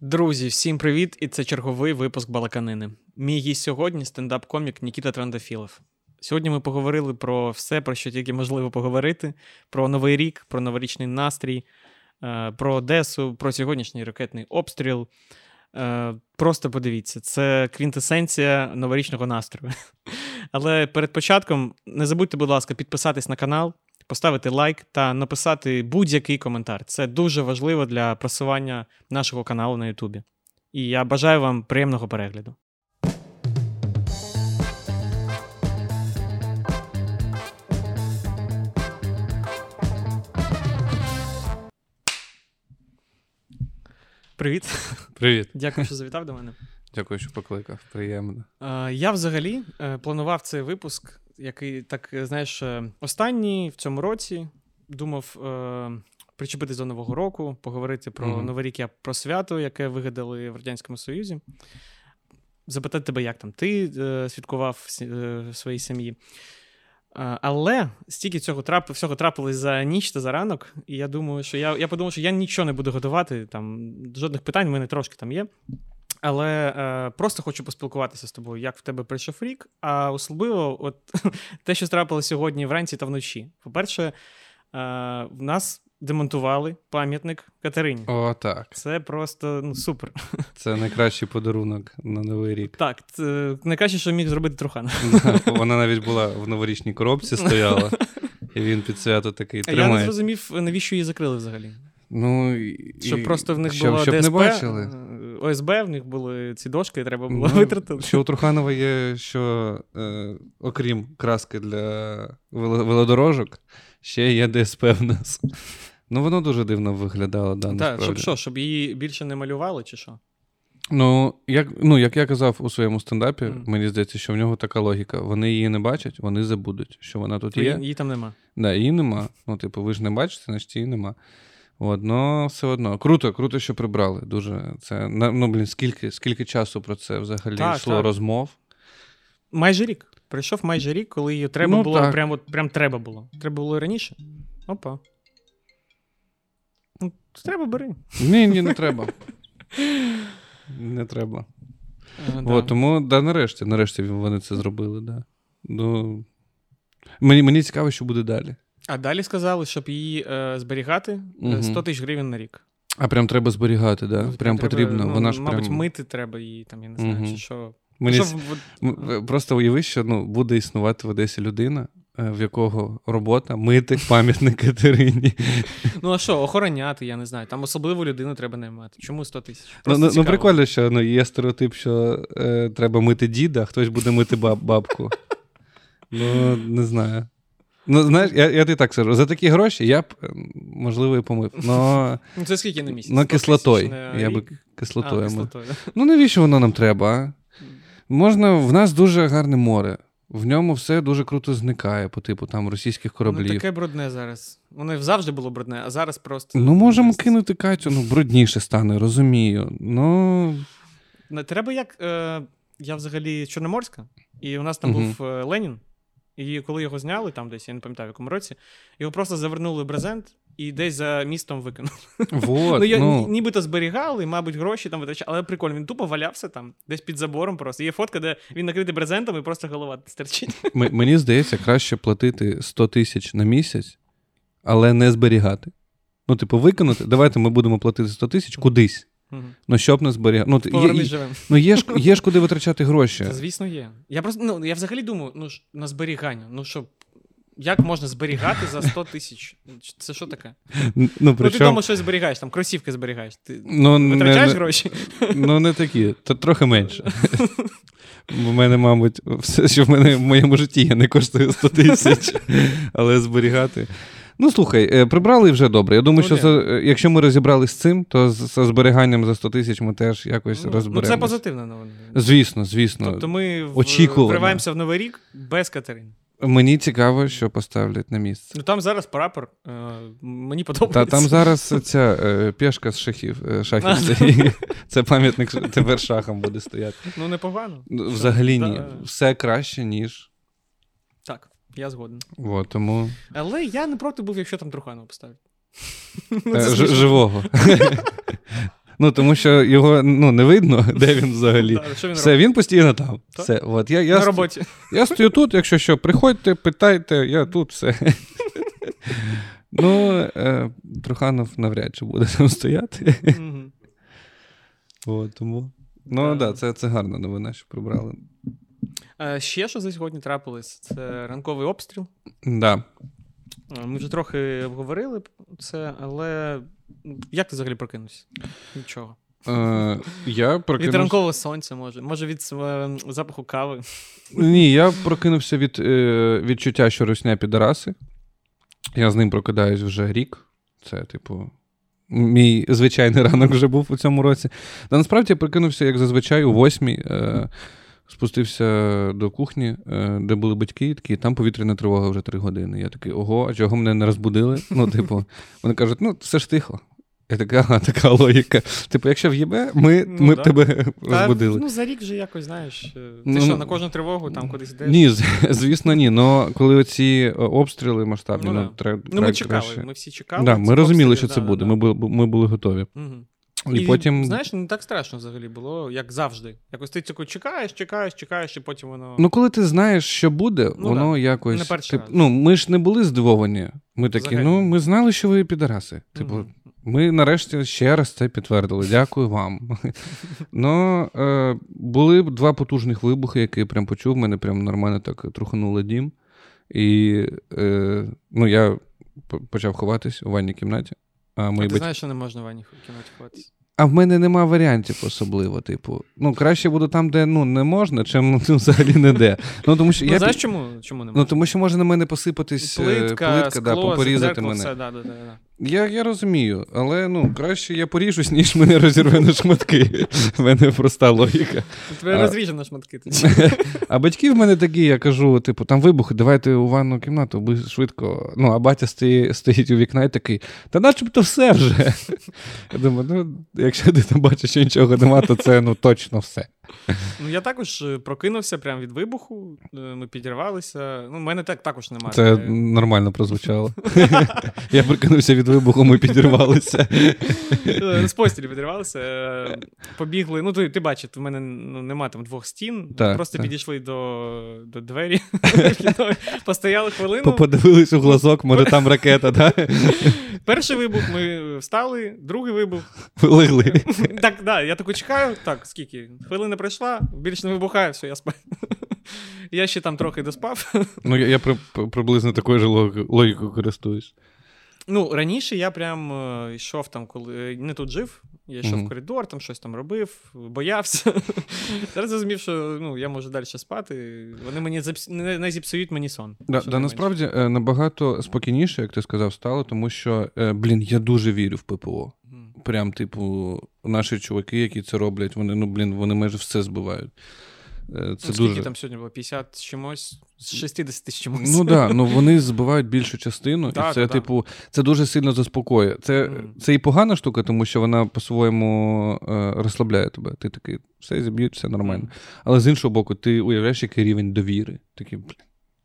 Друзі, всім привіт! І це черговий випуск Балаканини. Мій гість сьогодні стендап-комік Нікіта Трандафілов. Сьогодні ми поговорили про все, про що тільки можливо поговорити: про новий рік, про новорічний настрій, е, про Одесу, про сьогоднішній ракетний обстріл. Е, просто подивіться, це квінтесенція новорічного настрою. Але перед початком не забудьте, будь ласка, підписатись на канал, поставити лайк та написати будь-який коментар. Це дуже важливо для просування нашого каналу на Ютубі. І я бажаю вам приємного перегляду. Привіт. Привіт. Дякую, що завітав до мене. Дякую, що покликав. Приємно. Е, Я взагалі е, планував цей випуск, який так, е, знаєш, останній в цьому році. Думав причепитись до Нового року, поговорити про Мгм. Новий рік, про свято, яке вигадали в Радянському Союзі. Запитати тебе, як там ти е, святкував в своїй сім'ї. Е, Але стільки цього трап, всього трапилось за ніч та за ранок, і я думаю, що я, я подумав, що я нічого не буду готувати. Там жодних питань в мене трошки там є. Але е, просто хочу поспілкуватися з тобою, як в тебе прийшов рік. А особливо, от те, що трапилося сьогодні вранці та вночі. По-перше, е, в нас демонтували пам'ятник Катерині. О, так. Це просто ну, супер. Це найкращий подарунок на Новий рік. Так, це найкраще, що міг зробити Трухан. Вона навіть була в новорічній коробці стояла, і він під свято такий Я не зрозумів, навіщо її закрили взагалі. Ну, і- Щоб просто в них щоб, було щоб ДСП, не бачили. ОСБ, в них були ці дошки, і треба було Ну, витратити. Що у Труханова є, що е, окрім краски для велодорожок, ще є ДСП в нас. Ну, воно дуже дивно виглядало, да, Так, щоб що, щоб її більше не малювали, чи що? Ну як, ну, як я казав у своєму стендапі, Мгм. мені здається, що в нього така логіка. Вони її не бачать, вони забудуть, що вона тут є. Її, її там нема. Да, її нема. Ну, типу, ви ж не бачите, значить її нема. От, но все одно. Круто, круто, що прибрали. Дуже це. Ну, блін, скільки, скільки часу про це взагалі Так, йшло так. розмов. Майже рік. Прийшов майже рік, коли її треба Ну, було, так. прям, от, прям треба було. Треба було раніше. Опа. Ну, треба бери. Ні, ні, не треба. Не треба. Е, да. Тому, да, нарешті, нарешті вони це зробили, да. Ну, мені, мені цікаво, що буде далі. А далі сказали, щоб її е, зберігати е, Мгм. 100 тисяч гривень на рік. А прям треба зберігати, да? Ну, Прям треба, потрібно. ну, Вона ж мабуть, прям... мити треба її, там, я не знаю, Мгм. чи що. Мені Що ц- в- М, е, Просто уяви, що ну, буде існувати в Одесі людина, е, в якого робота мити пам'ятник Катерині. Ну, а що, охороняти, я не знаю. Там особливу людину треба наймати. Чому 100 тисяч? Ну, ну, ну прикольно, що ну, є стереотип, що е, треба мити діда, а хтось буде мити баб, бабку. Ну, не знаю. Ну, знаєш, я, я тобі так скажу, за такі гроші я б, е, можливо, і помив. Но, Ну, це скільки на місяць? но 100 кислотою. Я би кислотою. А, кислотою. Ну, навіщо воно нам треба? а? Можна, в нас дуже гарне море. В ньому все дуже круто зникає, по типу там російських Ну, кораблів. таке брудне зараз. Воно завжди було брудне, а зараз просто. Ну, можемо кинути Катю, ну, брудніше стане, розумію. Ну, Не треба як. Е, я взагалі Чорноморська, і у нас там Мгм. був е, Ленін. І коли його зняли, там десь, я не пам'ятаю, в якому році, його просто завернули в брезент і десь за містом викинули. вот, ну, я, ну, ні- нібито зберігали, мабуть, гроші там витрачали, але прикольно, він тупо валявся там, десь під забором просто. Є фотка, де він накритий брезентом і просто голова стерчить. м- мені здається, краще платити 100 тисяч на місяць, але не зберігати. Ну, типу, виконати, давайте ми будемо платити 100 тисяч кудись. Ну, щоб не зберігати. Ну, є, Повернись є, живим. ну є, ж, є ж куди витрачати гроші. Це, звісно, є. Я просто, ну, я взагалі думаю, ну, на зберігання. Ну, що, як можна зберігати за 100 тисяч? Це що таке? Ну, Ну, ти вдома щось зберігаєш, там кросівки зберігаєш. Ти ну, витрачаєш не, гроші? ну, не такі, то трохи менше. У мене, мабуть, все, що в мене в моєму житті є, не коштує 100 тисяч, але зберігати. Ну, слухай, е, прибрали вже добре. Я думаю, Ну, що за, е, якщо ми розібрались з цим, то з, з зберіганням за 100 тисяч ми теж якось Ну, ну, це позитивна новина. Звісно, звісно. Тобто ми вриваємося в новий рік без Катерини. Мені цікаво, що поставлять на місце. Ну там зараз прапор. Е, мені Та подобається. там зараз ця е, пішка з шахів, е, шахів стоїть. Це пам'ятник тепер шахом буде стояти. Ну, непогано. Ну, Взагалі ні. Все краще, ніж. Я згоден. От, тому Але я не проти був, якщо там Труханова поставлять. е, Ну, живого. Ну, тому що його ну, не видно, де він взагалі. Да, він Все, робить? він постійно там. Так. Все, от, я, я, На ст- роботі. я стою тут, якщо що, приходьте, питайте, я тут все. Ну, е, Труханов навряд чи буде там стояти. Мгм. От, тому. Ну, так, Да. да, це, це гарна новина, що прибрали. Е, Ще що за сьогодні трапилось? Це ранковий обстріл. Да. Е, Ми вже трохи обговорили це, але як ти взагалі прокинувся? Нічого. Е, я Від ранкового сонця, може. Може, від запаху кави. Ні, я прокинувся від е, відчуття, що русня підараси. Я з ним прокидаюсь вже рік. Це, типу, мій звичайний ранок вже був у цьому році. Та насправді я прокинувся, як зазвичай, у восьмій. Е, спустився до кухні, е, де були батьки, такі, там повітряна тривога вже три години. Я такий, ого, а чого мене не розбудили? Ну, типу, вони кажуть, ну, все ж тихо. Я така, ага, така логіка. Типу, якщо в'єбе, ми, Ну, ми б да. тебе Та, розбудили. ну, за рік вже якось, знаєш. е, Ти Ну, що, ну, на кожну тривогу там кудись йдеш? Ні, звісно, ні. Но коли оці е, обстріли масштабні, Ну, ну, да. треба. Ну, ми чекали, ми всі чекали. Да, ми розуміли, обстріли, що це да, буде. да, Ми, були, ми були готові. Мгм. І, потім. Знаєш, не так страшно взагалі було, як завжди. Якось ти тільки чекаєш, чекаєш, чекаєш, і потім воно. Ну, коли ти знаєш, що буде, Ну, воно да. якось. Не перший тип- раз. ну, ми ж не були здивовані. Ми такі, Взагалі. ну, ми знали, що ви підараси. Типу, Мгм. ми нарешті ще раз це підтвердили. Дякую вам. Ну, е, були два потужних вибухи, які я прям почув. Мене прям нормально так трухануло дім. І е, ну, я почав ховатись у ванній кімнаті. А, а ти батьки... знаєш, що не можна в ванні кімнаті ховатися? А в мене нема варіантів особливо. Типу, ну краще буду там, де ну, не можна, чим ну, взагалі не де. Ну, тому що Ну, я знаєш, чому, чому не Ну, тому що може на мене посипатись е, Плитка, плитка скло, да, порізати мене. Все, да, да, да. Я, я розумію, але ну, краще я поріжусь, ніж мене розірве на шматки. В мене проста логіка. Тебе розріже на шматки. А батьки в мене такі, я кажу, типу, там вибухи, давайте у ванну кімнату, ви швидко. Ну, а батя стоїть у вікна і такий, та начебто все вже. Я думаю, ну, якщо ти там бачиш, що нічого нема, то це ну точно все. Ну, я також е, прокинувся прямо від вибуху, е, ми підірвалися. Ну, в мене так також немає. Це Е, нормально прозвучало. Я прикинувся від вибуху, ми підірвалися. З постілі підривалися, е, побігли. Ну, ти, ти бачиш, в мене ну, нема там двох стін. Так, просто так. підійшли до, до двері, постояли хвилину. Подивились у глазок, може там ракета, да? Перший вибух ми встали, другий вибух. Легли. Так, да, я таку чекаю. Так, скільки? Хвилина пройшла, більше не вибухає, все, я спав. Я ще там трохи доспав. Ну, я, я при, при- приблизно такою ж логікою, користуюсь. Ну, раніше я прям е, йшов там, коли е, не тут жив. Я йшов Мгм. в коридор, там щось там робив, боявся. Зараз зрозумів, що ну, я можу далі спати. Вони мені запс... не, не зіпсують мені сон. Да, да, насправді е, набагато спокійніше, як ти сказав, стало, тому що, блін, я дуже вірю в ППО. Прям, типу, наші чуваки, які це роблять, вони, ну, блін, вони майже все збивають. Е, Це ну, скільки дуже... там сьогодні було? 50 з чимось, з 60 з чимось. Ну да, ну вони збивають більшу частину, Да, і це, да, типу, це дуже сильно заспокоює. Це, Мгм. це і погана штука, тому що вона по-своєму е, розслабляє тебе. Ти такий, все зіб'ють, все нормально. Мгм. Але з іншого боку, ти уявляєш, який рівень довіри. Такий, блін,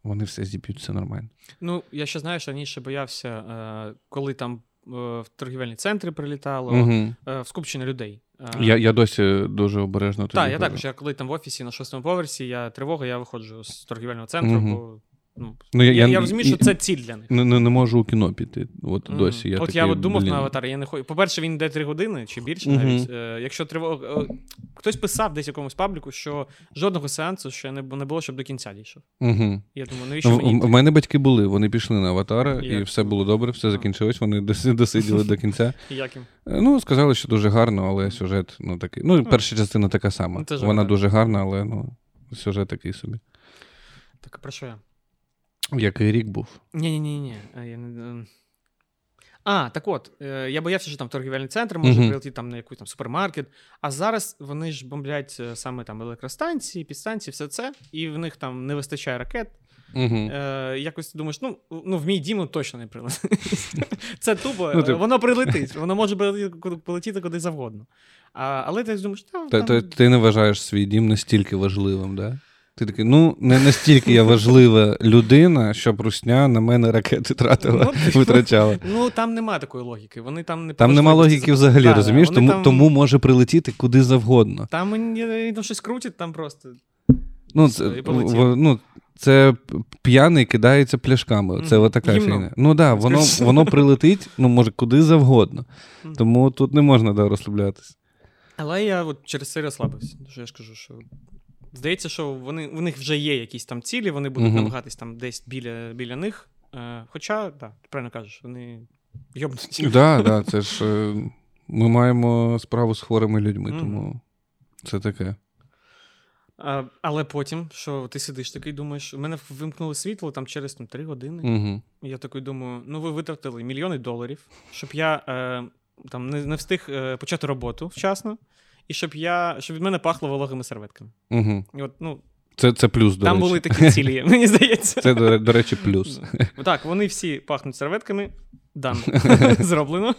вони все зіб'ють, все нормально. Ну, я ще знаєш, раніше боявся, е, коли там в торгівельні центри прилітало, Угу. е, в скупчення людей. Е, Я, я досі дуже обережно. Так, я кажу. також. Я коли там в офісі на шостому поверсі, я тривога, я виходжу з торгівельного центру, Угу. бо ну, Ну, я, я, розумію, що це ціль для них. Не, не, не можу у кіно піти. От Мгм. досі. Я От такий, я от думав блін. на аватар, я не хочу. По-перше, він йде 3 години чи більше Мгм. навіть. Е, якщо тривога. е, Хтось писав десь в якомусь пабліку, що жодного сеансу ще не, не було, щоб до кінця дійшов. Угу. Я думаю, навіщо Ну, мені? йти? в мене батьки були, вони пішли на аватара, і Як? все було добре, все закінчилось, вони досиділи до кінця. Як їм? Е, Ну, сказали, що дуже гарно, але сюжет, ну такий. Ну, перша частина така сама. Ну, Вона дуже гарна, але ну, сюжет такий собі. Так, про що я? Який рік був? Ні, ні, ні, е. А, так от, е, я боявся, що там торгівельний центр може Мгм. прилетіти там на якийсь там супермаркет. А зараз вони ж бомблять е, саме там електростанції, підстанції, все це, і в них там не вистачає ракет. Угу. Е, якось ти думаєш, ну, ну в мій дім ну, точно не прилетить. Це тупо, Ну, ти- воно прилетить, воно може полетіти, куди- завгодно. А, але ти думаєш, та, Та, там... та, ти не вважаєш свій дім настільки важливим, да? Ти такий, ну, не настільки я важлива людина, щоб русня на мене ракети тратила, Ну, витрачала. Ну там нема такої логіки. Вони там не Там нема логіки за- взагалі, Да, розумієш? Тому, там- тому може прилетіти куди завгодно. Там мені там щось крутять, там просто. Ну, Все, це, в- ну, це п'яний кидається пляшками. Це Мгм. отака фігня. Ну так, да, воно, воно прилетить, ну, може, куди завгодно. Мгм. Тому тут не можна да, розслаблятись. Але я от через це розслабився. Що я ж кажу, що. Здається, що вони, у них вже є якісь там цілі, вони будуть Мгм. намагатись там десь біля, біля них. Е, хоча, так, да, ти правильно кажеш, вони йобнуті. Так, да, да, це ж е, ми маємо справу з хворими людьми, Мгм. тому це таке. А, але потім, що ти сидиш такий, думаєш, у мене вимкнули світло там через там, 3 години. Угу. Я такий думаю, ну ви витратили мільйони доларів, щоб я е, там не, не встиг е, почати роботу вчасно, і щоб я щоб від мене пахло вологими серветками. Угу. І от, ну, Це, це плюс, до там речі. були такі цілі, мені здається. Це, до, до речі, плюс. Ну, Так, вони всі пахнуть серветками. Дан. Зроблено.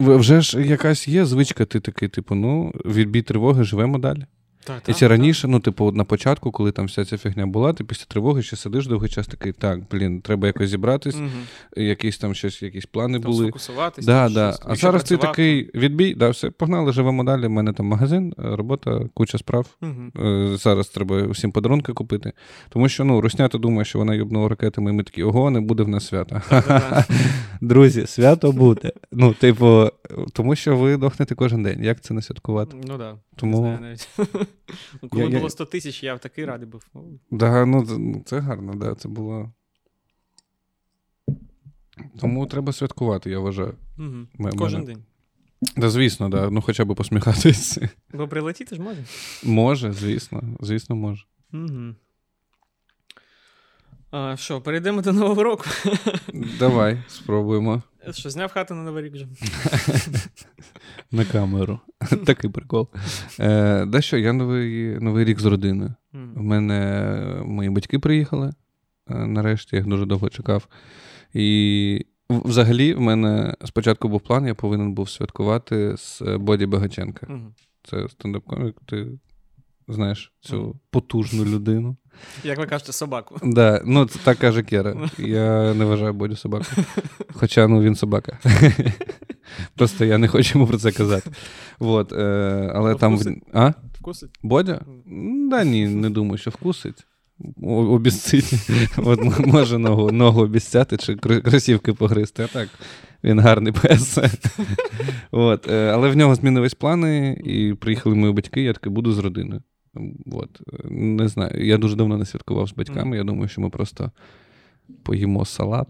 Вже ж якась є звичка, ти такий, типу, ну, відбій тривоги, живемо далі. Так, І ще раніше, ну, типу, на початку, коли там вся ця фігня була, ти після тривоги ще сидиш довгий час такий, так, блін, треба якось зібратись, Угу. якісь там щось, якісь плани Там були. сфокусуватись. Да, да. А зараз ти такий відбій, да, все, погнали, живемо далі. У мене там магазин, е, робота, куча справ. то- Е, Зараз треба всім подарунки купити. Тому що ну, Руснята думає, що вона юбнула ракетами, і ми такі, ого, не буде в нас свята. Друзі, свято буде. Ну, типу, тому що ви дохнете кожен день. Як це не святкувати? Ну да. Тому- Не знаю навіть. Ну, Коли Я- було 100 тисяч, я такий радий був. Да, ну, це- ну, гарно, да, це було. Тому треба святкувати, я вважаю. мгм. М- Кожен мене- день. Да, звісно, да. Ну хоча б посміхатись. Бо прилетіти ж може. Може, звісно, звісно, може. Угу. А, що, перейдемо до Нового року. Давай, спробуємо. Що, зняв хату на Новий рік вже. На камеру. Такий прикол. Е, да що, я новий, новий рік з родиною. У мене мої батьки приїхали. е, Нарешті я їх дуже довго чекав. І взагалі, в мене спочатку був план, я повинен був святкувати з е, Боді Багаченка. Це стендап-комік, ти знаєш цю потужну людину. Як ви кажете, собаку. Да, ну це так каже Кера. Я не вважаю Бодю собакою. Хоча ну він собака. Просто я не хочу йому про це казати. Вот, е, але там. А? Вкусить? Бодя? Да ні, не думаю, що вкусить. Обіцить. От може ногу, ногу обіцяти чи кр- кросівки погризти. А так, він гарний пес. От, е, але в нього змінились плани, і приїхали мої батьки, я таки буду з родиною. От, не знаю. Я дуже давно не святкував з батьками. Я думаю, що ми просто поїмо салат,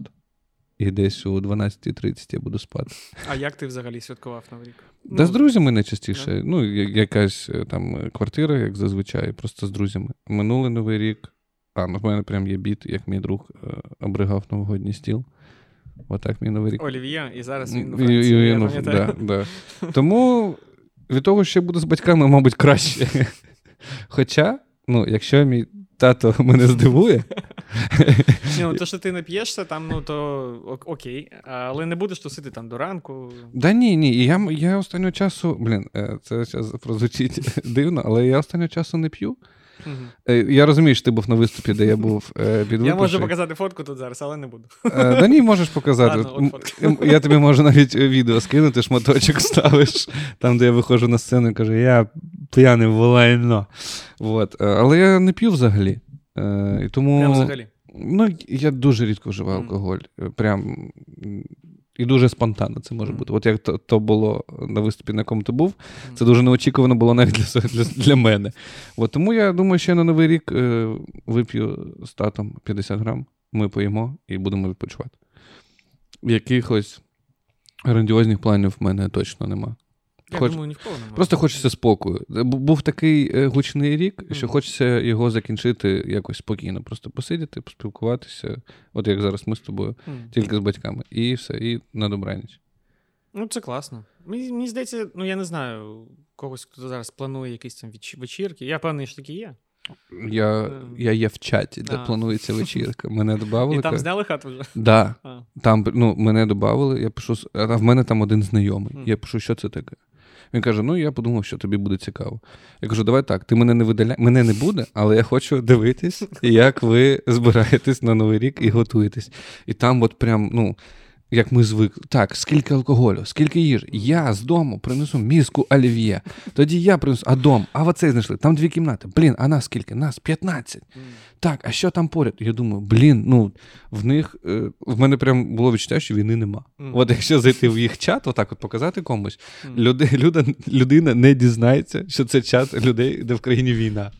і десь о 12.30 я буду спати. А як ти взагалі святкував Новий рік? Да Ну, з друзями найчастіше. Ну, якась е, там квартира, як зазвичай, просто з друзями. Минулий новий рік. А, ну в мене прям є біт, як мій друг е, обригав новогодній стіл. Отак мій новий рік. Олів'є, і зараз він І- і- і я він у- пам'ятаю. да, да. Тому від того, що я буду з батьками, мабуть, краще. Хоча, ну, якщо мій тато мене здивує, Ні, ну то, що ти не п'єшся, там, ну то ок- окей, але не будеш тусити там до ранку. Да ні, ні. Я, я останнього часу, блін, е, це зараз прозвучить дивно, але я останнього часу не п'ю. Е, Я розумію, що ти був на виступі, де я був е, під Я можу показати фотку тут зараз, але не буду. Е, Да ні, можеш показати. Ладно, от М- фотка. Я тобі можу навіть відео скинути, шматочок ставиш, там, де я виходжу на сцену і кажу, я п'яний в лайно. Вот. Е, Але я не п'ю взагалі. Е, І тому... Прям взагалі. Ну, я дуже рідко вживаю Мгм. алкоголь. Е, Прям. м, І дуже спонтанно це може бути. От як то, то було на виступі, на якому ти був, це дуже неочікувано було навіть для, для, для мене. От, тому я думаю, що я на Новий рік е, вип'ю з татом 50 грам, ми поїмо і будемо відпочивати. Якихось грандіозних планів в мене точно нема. Я Хоч- думаю, ні в кого немає. Просто хочеться спокою. Був такий е, гучний рік, що хочеться його закінчити якось спокійно. Просто посидіти, поспілкуватися, от як зараз ми з тобою, тільки з батьками. І все, і на добраніч. Ну, це класно. Мені, мені здається, ну я не знаю, когось, хто зараз планує якісь там веч- вечірки. Я певний, що такі є. Я, Ем. я є в чаті, де А. планується вечірка. Мене додавали. І там зняли хату вже. Да. А. Там ну, мене додавали, я пишу, а в мене там один знайомий. Я пишу, що це таке. Він каже: Ну, я подумав, що тобі буде цікаво. Я кажу, давай так, ти мене не видаляй, мене не буде, але я хочу дивитись, як ви збираєтесь на Новий рік і готуєтесь. І там, от прям, ну. Як ми звикли, так, скільки алкоголю, скільки їжі. Я з дому принесу мізку олів'є. Тоді я принесу, а дом, а оцей знайшли. Там дві кімнати. Блін, а нас скільки? Нас 15. Так, а що там поряд? Я думаю, блін, ну в них е, в мене прям було відчуття, що війни нема. От якщо зайти в їх чат, отак от показати комусь, люди, людина не дізнається, що це чат людей, де в країні війна.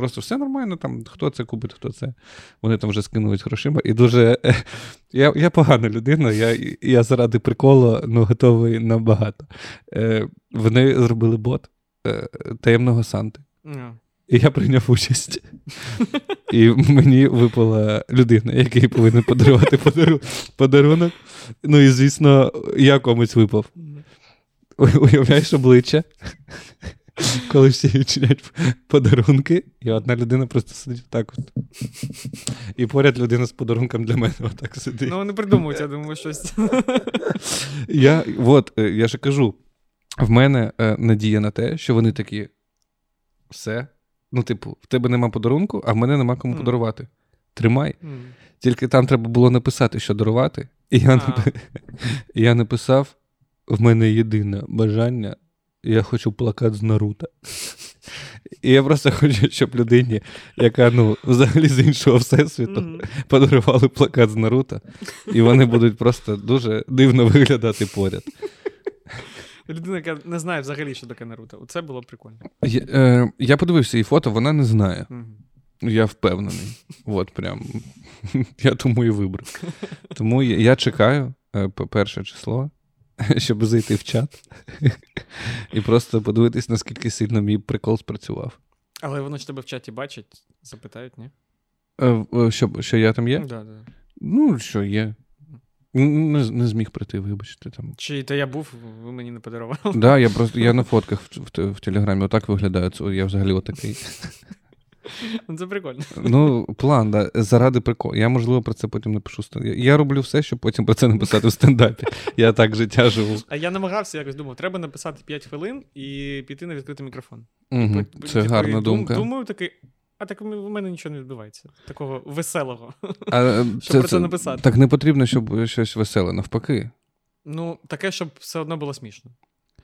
Просто все нормально, там хто це купить, хто це. Вони там вже скинулись грошима. І дуже. Я, я погана людина, я, я заради приколу ну, готовий на багато. Е, вони зробили бот е, таємного Санти. Ну. І я прийняв участь. І мені випала людина, який повинен подарувати подару- подарунок. Ну і, звісно, я комусь випав. Уявляєш обличчя, коли всі відчиняють подарунки, і одна людина просто сидить так от. І поряд людина з подарунком для мене отак сидить. Ну, вони придумують, я думаю, щось. Я, от, е, я ж кажу, в мене е, надія на те, що вони такі. Все. Ну, типу, в тебе нема подарунку, а в мене нема кому Мгм. подарувати. Тримай. М. Тільки там треба було написати, що дарувати. І я, і я написав: в мене єдине бажання, я хочу плакат з Наруто. І я просто хочу, щоб людині, яка ну, взагалі з іншого всесвіту, Мгм. подарували плакат з Наруто, і вони будуть просто дуже дивно виглядати поряд. Людина, яка не знає взагалі, що таке Наруто. Це було прикольно. Я, е, я подивився її фото, вона не знає. Мгм. Я впевнений. От прям. Я тому і вибрав. Тому я, я чекаю е, перше число, щоб зайти в чат і просто подивитись, наскільки сильно мій прикол спрацював. Але воно ж тебе в чаті бачать, запитають, ні? Е, е, Що, що я там є? Да, да. Ну, що є. Не, не зміг прийти, вибачте. Там. Чи то я був, ви мені не подарували. Да, я просто я на фотках в, в, в телеграмі отак виглядаю. Я взагалі отакий. Ну, Це прикольно. Ну, план, да, заради приколу. Я, можливо, про це потім напишу. Я, роблю все, щоб потім про це написати в стендапі. Я так життя живу. А я намагався якось думав, треба написати 5 хвилин і піти на відкритий мікрофон. Угу. Типу, Це і гарна дум- думка. Думаю, такий. А так в мене нічого не відбувається. Такого веселого. А, е, Щоб про це написати. Так не потрібно, щоб щось веселе, навпаки. Ну, таке, щоб все одно було смішно.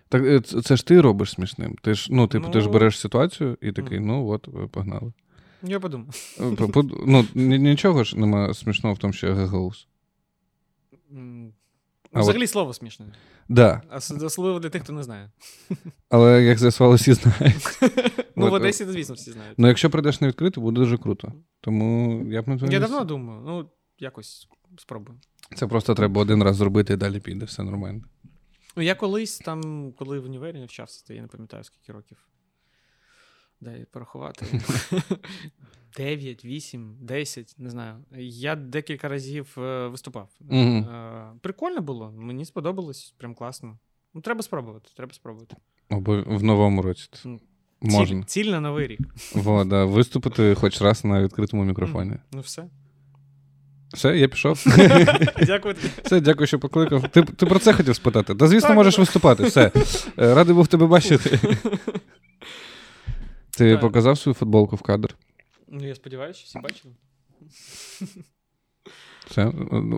Так е, це, ж ти робиш смішним. Ти ж, ну, типу, ти ж Ну. береш ситуацію і такий, ну от, погнали. Я подумав. Е, Ну, нічого ж нема смішного в тому, що я А Ну, взагалі слово смішне. Да. А особливо для тих, хто не знає. Але як з'ясувало, всі знають. Ну, От, в е, Одесі, звісно, всі знають. Ну, якщо прийдеш на відкриту, буде дуже круто. Тому я б твоєму Я давно думаю, ну, якось спробую. Це просто треба один раз зробити і далі піде, все нормально. Ну, я колись там, коли в універі навчався, то я не пам'ятаю, скільки років. Дай порахувати. 9, 8, 10, не знаю. Я декілька разів е, виступав. Е, Прикольно було, мені сподобалось, прям класно. Ну, треба спробувати, треба спробувати. Або в новому році. Можна. Ціль, ціль на новий рік. Во, да, виступити хоч раз на відкритому мікрофоні. Мгм. Ну, все. Все, я пішов. Дякую. Все, дякую, що покликав. Ти, ти про це хотів спитати? Та звісно, Так, можеш так. виступати. Все. Е, Радий був тебе бачити. Ти Так. показав свою футболку в кадр. Ну, я сподіваюся, що всі бачили. Все.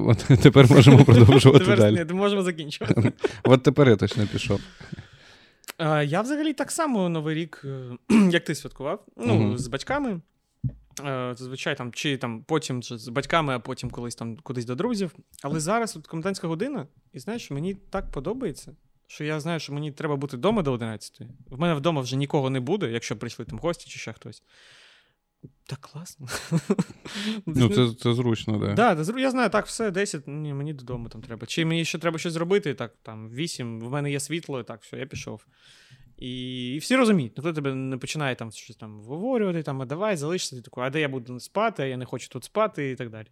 От тепер можемо продовжувати Тепер далі. ні, можемо закінчувати. От тепер я точно пішов. Я взагалі так само Новий рік, е, як ти святкував. Ну, Мгм. з батьками. Е, Зазвичай там, чи там потім же з батьками, а потім колись там кудись до друзів. Але зараз от комендантська година, і знаєш, мені так подобається, що я знаю, що мені треба бути вдома до 11. В мене вдома вже нікого не буде, якщо прийшли там гості чи ще хтось. Так класно. Ну, це, це зручно, так. Да, да, я знаю, так, все, 10, ні, мені додому там треба. Чи мені ще треба щось зробити, так, там, 8, в мене є світло, так, все, я пішов. І, і всі розуміють, ніхто тебе не починає там щось там виговорювати, там, а давай, залишся, ти такий, а де я буду спати, а я не хочу тут спати і так далі.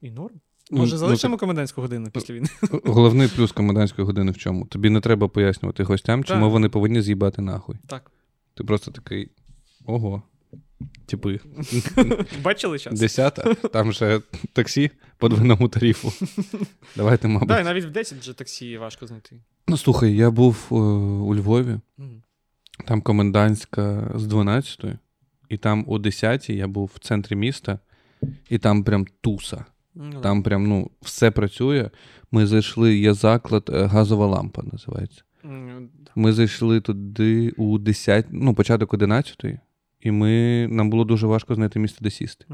І норм. Ну, Може, ну, залишимо комендантську годину після війни? Головний плюс комендантської години в чому? Тобі не треба пояснювати гостям, чому Так. вони повинні з'їбати нахуй. Так. Ти просто такий. Ого. Типи. Бачили час? Десята, там же таксі по двойному тарифу. Давайте, мабуть. Так, навіть в 10 вже таксі важко знайти. Ну слухай, я був е, у Львові, там комендантська з 12 і там о 10-й я був в центрі міста, і там прям туса. Ну, Там прям ну, все працює. Ми зайшли, є заклад, е, газова лампа називається. Ми зайшли туди у 10, ну, початок 11 і ми, нам було дуже важко знайти місце, де сісти.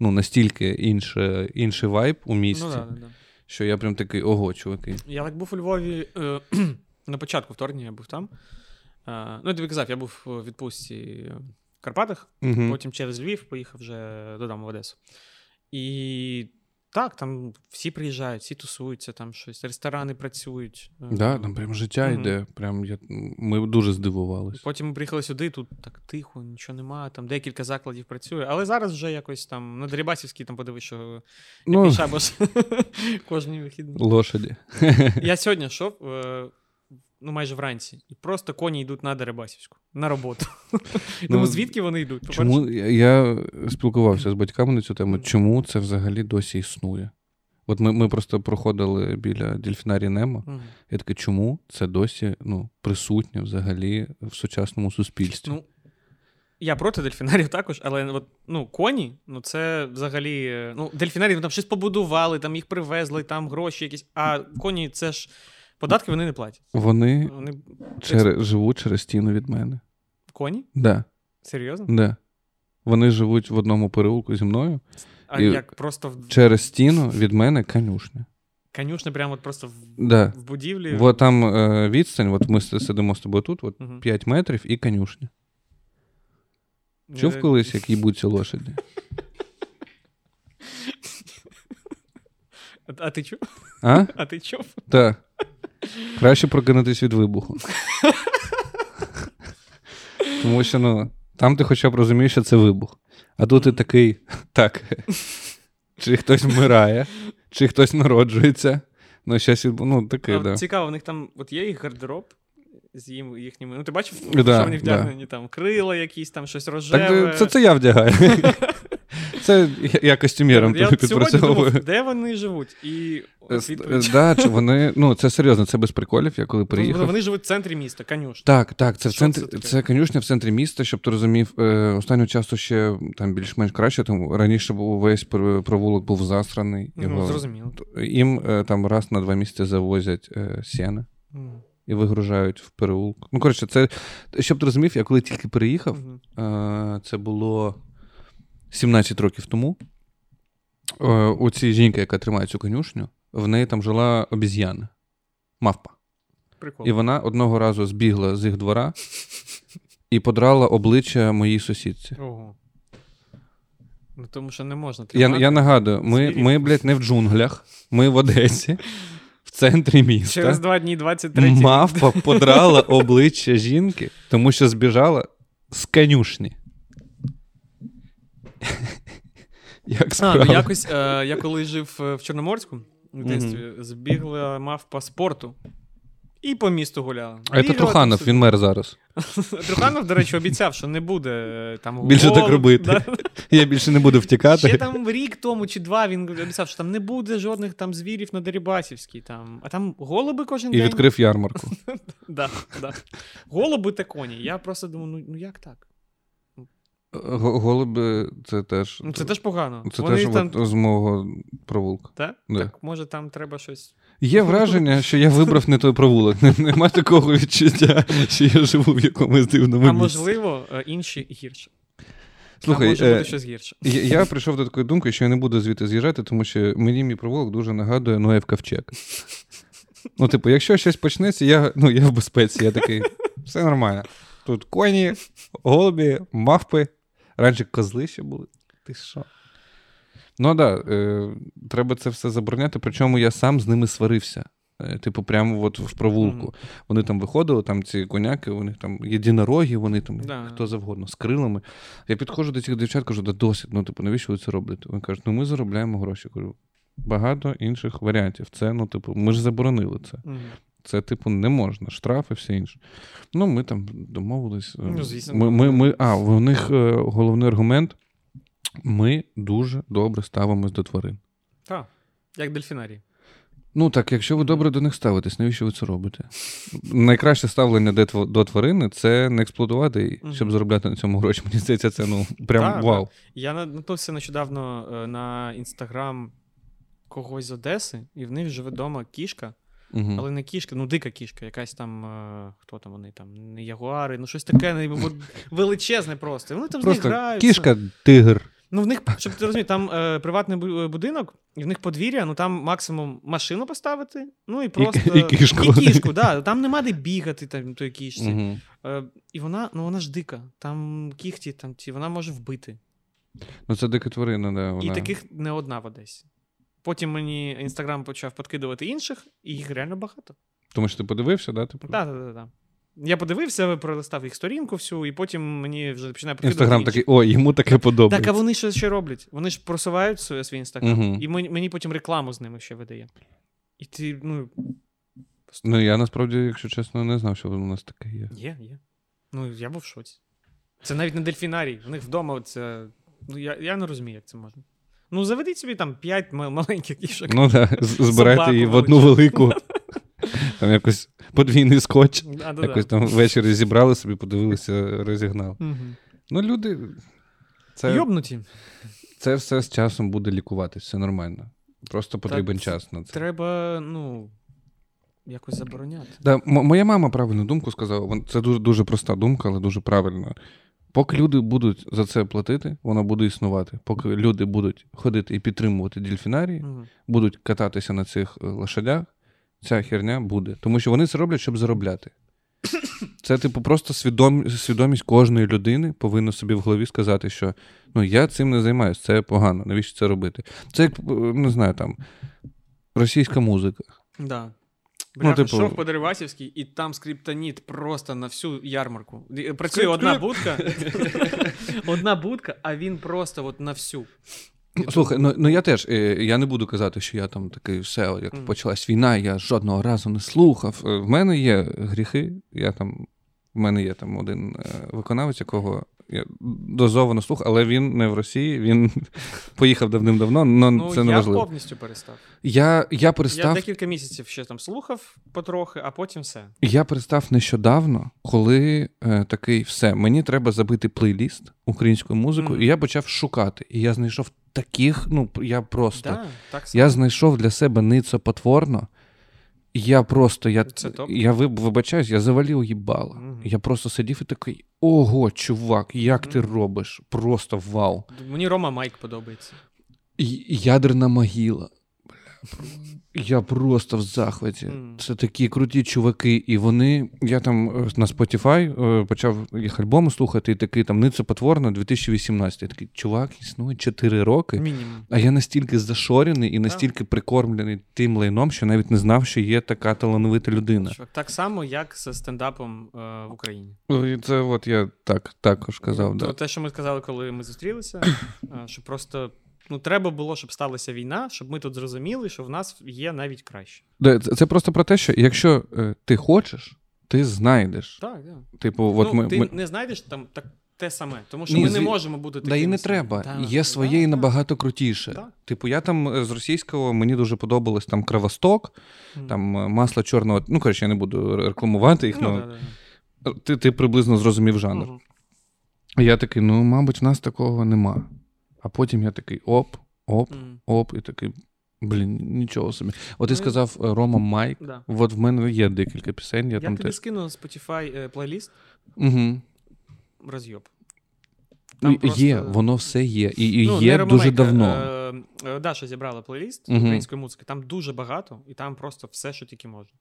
Ну, настільки інше, інший вайб у місті, Ну, да, да, да. Що я прям такий, ого, чуваки. Я так був у Львові е, на початку вторгнення, я був там. Е, ну, я тобі казав, я був у відпустці в Карпатах, Угу. потім через Львів поїхав вже додому в Одесу. І так, там всі приїжджають, всі тусуються, там щось, ресторани працюють. Е, Да, там прям життя Мгм. йде. Прям я, ми дуже здивувалися. Потім ми приїхали сюди, тут так тихо, нічого немає, там декілька закладів працює. Але зараз вже якось там на Дерибасівській там подивись, що Ну, шабаш кожні вихідні. лошаді. Я сьогодні йшов, е, ну майже вранці, і просто коні йдуть на Дерибасівську, на роботу. Тому звідки вони йдуть? Чому я, спілкувався з батьками на цю тему, чому це взагалі досі існує? От ми, ми просто проходили біля дельфінарії Немо. Мгм. Я такий, чому це досі ну, присутнє взагалі в сучасному суспільстві? Ну, я проти дельфінарів також, але от, ну, коні, ну це взагалі. Ну, дельфінарів там щось побудували, там їх привезли, там гроші якісь. А коні це ж податки вони не платять. Вони Вони... через, живуть через стіну від мене. Коні? Да, Серйозно? да. Вони живуть в одному переулку зі мною. А І- як просто в Через стіну від мене конюшня. конюшні, прямо от просто в, Да. в будівлі. От там е, відстань, от ми сидимо з тобою тут, от Мгм. 5 метрів і конюшня. Чув колись, як їбуться лошаді? А, а ти чув? А? А ти чув? Так. Краще прокинутись від вибуху. Тому що, ну, там ти хоча б розумієш, що це вибух. А тут ти такий, так. Чи хтось вмирає, чи хтось народжується. Ну, щось, ну, таке, А, да. Цікаво, у них там от є їх гардероб з їм, їхніми. Ну, ти бачив, Да, що вони да. вдягнені там крила якісь, там щось рожеве. Так е, це, це я вдягаю. Це я- костюмером Я тобі підпрацьовую. думав, де вони живуть? І відповідь. Да, чи вони, ну, це серйозно, це без приколів, я коли Ну, приїхав. Вони живуть в центрі міста, конюшня. Так, так, це в центрі. це Це, конюшня в центрі міста, щоб ти розумів. Е, останнього часу ще там більш-менш краще. Там раніше був весь провулок був засраний. Ну, Його, зрозуміло. їм е, там раз на два місяці завозять е, сіна Мгм. І вигружають в переулок. Ну, коротше, це щоб ти розумів, я коли тільки переїхав, е, це було 17 років тому. Е, у цій жінки, яка тримає цю конюшню, в неї там жила обіз'яна, мавпа. Прикол. І вона одного разу збігла з їх двора і подрала обличчя моїй сусідці. Ого. Ну, тому що не можна Я, тримати. я нагадую, ми, ми, блядь, не в джунглях, ми в Одесі, центрі міста. Через два дні 23 Мавпа подрала обличчя жінки, тому що збіжала з конюшні. Як А, ну якось е, я коли жив е, в Чорноморську в дитинстві, збігла мавпа спорту. І по місту гуляла. А це Труханов, він мер зараз. Труханов, до речі, обіцяв, що не буде е, там Більше так робити. да. Я більше не буду втікати. Ще там рік тому чи два він обіцяв, що там не буде жодних там звірів на Дерибасівській. Там. А там голуби кожен І день. відкрив ярмарку. Да, да. Голуби та коні. Я просто думаю, ну, ну як так? Голуби це теж. Ну це теж погано. Це Вони теж там... от з мого провулка. Та? Да. Так, може там треба щось. Є враження, що я вибрав не той провулок. Нема такого відчуття, що я живу в якомусь дивному А можливо, е, інші гірше. Слухай, Там може е, бути щось гірше. Я, я прийшов до такої думки, що я не буду звідти з'їжджати, тому що мені мій провулок дуже нагадує Ноєв ковчег. Ну, типу, якщо щось почнеться, я, ну, я в безпеці, я такий, все нормально. Тут коні, голубі, мавпи. Раніше козли ще були. Ти що? Ну так, да, е, треба це все забороняти, причому я сам з ними сварився. Е, Типу, прямо от в провулку. Вони там виходили, там ці коняки, них там єдинороги, вони там Да. хто завгодно, з крилами. Я підходжу до цих дівчат, кажу, да досить, ну типу, навіщо ви це робите? Вони кажуть, ну ми заробляємо гроші. Кажу, багато інших варіантів. Це, ну, типу, ми ж заборонили це. Мгм. це, типу, не можна. Штраф і все інше. Ну, ми там домовились. е, Ну, звісно, Ми, ми, ми, а, у них головний аргумент: ми дуже добре ставимось до тварин. Так, як дельфінарій. Ну так, якщо ви добре до них ставитесь, навіщо ви це робите? Найкраще ставлення до тв- до тварини це не експлуатувати, щоб заробляти на цьому гроші. Мені здається, це ну прям Так, вау. Я на- наткнувся нещодавно е, на інстаграм когось з Одеси, і в них живе вдома кішка, Угу. але не кішка, ну дика кішка, якась там. е, Хто там вони там? Не ягуари, ну щось таке не, величезне просто. Вони там з них Просто граються. кішка, тигр. Ну, в них, щоб ти розумів, там е, приватний будинок, і в них подвір'я, ну там максимум машину поставити, ну і просто. і кішку. І кішку, да. Там нема де бігати там, той кішці. Угу. Е, і вона, ну вона ж дика. Там кіхті, там ті, вона може вбити. Ну це дика тварина, да. Вона... І таких не одна в Одесі. Потім мені інстаграм почав подкидувати інших, і їх реально багато. Тому що ти подивився, да? Типу? Так, так, так. Я подивився, пролистав їх сторінку всю, і потім мені вже починає подкидувати. Інстаграм такий, о, йому таке подобається. Так, а вони що ще роблять? Вони ж просувають свій, свій інстаграм, Мгм. і мені, мені потім рекламу з ними ще видає. І ти, ну, Ну я насправді, якщо чесно, не знав, що у нас таке є. є, є. Ну, я був в шоці. Це навіть не дельфінарій. У них вдома це. Ну, я, я не розумію, як це можна. Ну, заведіть собі там 5 маленьких кішок. Ну так, збирайте її в одну велику. Там якось подвійний скотч. Якось там ввечері зібрали собі, подивилися, розігнали. Ну, люди. Це, Йобнуті. це все з часом буде лікуватись, все нормально. Просто потрібен це- час на це. Треба, ну, якось забороняти. Да, м- моя мама правильну думку сказала. Це дуже, дуже проста думка, але дуже правильна. Поки люди будуть за це платити, воно буде існувати. Поки люди будуть ходити і підтримувати дельфінарії, Мгм. будуть кататися на цих е, лошадях, ця херня буде. Тому що вони це роблять, щоб заробляти. Це, типу, просто свідом... свідомість кожної людини повинна собі в голові сказати, що ну я цим не займаюся, це погано, навіщо це робити? Це як, е, не знаю, там російська музика. Да. Ну, типу- шов по Дерибасівській, і там скриптоніт просто на всю ярмарку. Ді- Працює одна будка, одна будка, а він просто от на всю. Ну, Слухай, ну, ну я теж е, я не буду казати, що я там такий все, як почалась війна, я жодного разу не слухав. Е, В мене є гріхи. Я там, в мене є там один е, виконавець, якого я дозовано слухав, але він не в Росії, він поїхав давним-давно, але Ну, це не важливо. повністю перестав. Я, я Я декілька місяців ще там слухав потрохи, а потім все. Я перестав нещодавно, коли е, такий все, мені треба забити плейліст українською музикою, Мгм. і я почав шукати. І я знайшов таких, ну я просто. Да, так. Я знайшов для себе ницо потворно. Я просто, я, Це я виб- вибачаюсь, я завалив їбало. Мгм. Я просто сидів і такий: ого, чувак, як ти робиш? Просто вау. Мені Рома Майк подобається. Ядерна могила. Я просто в захваті. Це такі круті чуваки, і вони. Я там е, на Spotify е, почав їх альбоми слухати, і такий там Ниця Потворна 2018. Я такий, чувак, існує 4 роки. Мінімум. А я настільки зашорений і настільки прикормлений тим лайном, що навіть не знав, що є така талановита людина. Так само, як з стендапом е, в Україні. Ну, це от я так також казав. То Да. Те, що ми сказали, коли ми зустрілися, е, що просто ну, треба було, щоб сталася війна, щоб ми тут зрозуміли, що в нас є навіть краще. Це просто про те, що якщо е, ти хочеш, ти знайдеш. Так, так. Типу, от ну, ми, ти ми... не знайдеш там так те саме, тому що Ні, ми зві- не можемо бути такими. Да і не треба. Так, Є своє і набагато крутіше. Так. Типу, я там е, з російського мені дуже подобалось там кровосток, Мгм. там е, масло чорного. Ну, коротше, я не буду рекламувати їх, Ну, але да, да. ти, ти приблизно зрозумів жанр. Мгм. Я такий, ну, мабуть, в нас такого нема. А потім я такий оп, оп, оп, і такий, блін, нічого собі. От ти Ну, сказав е, Рома Майк. Да. От в мене є декілька пісень, я, Я там тобі теж. скину на Spotify е, плейліст Угу. розйоб. Там Є, воно все є. І, і Ну, є дуже давно. е, е, Даша зібрала плейліст Мгм. української музики. Там дуже багато, і там просто все, що тільки можна.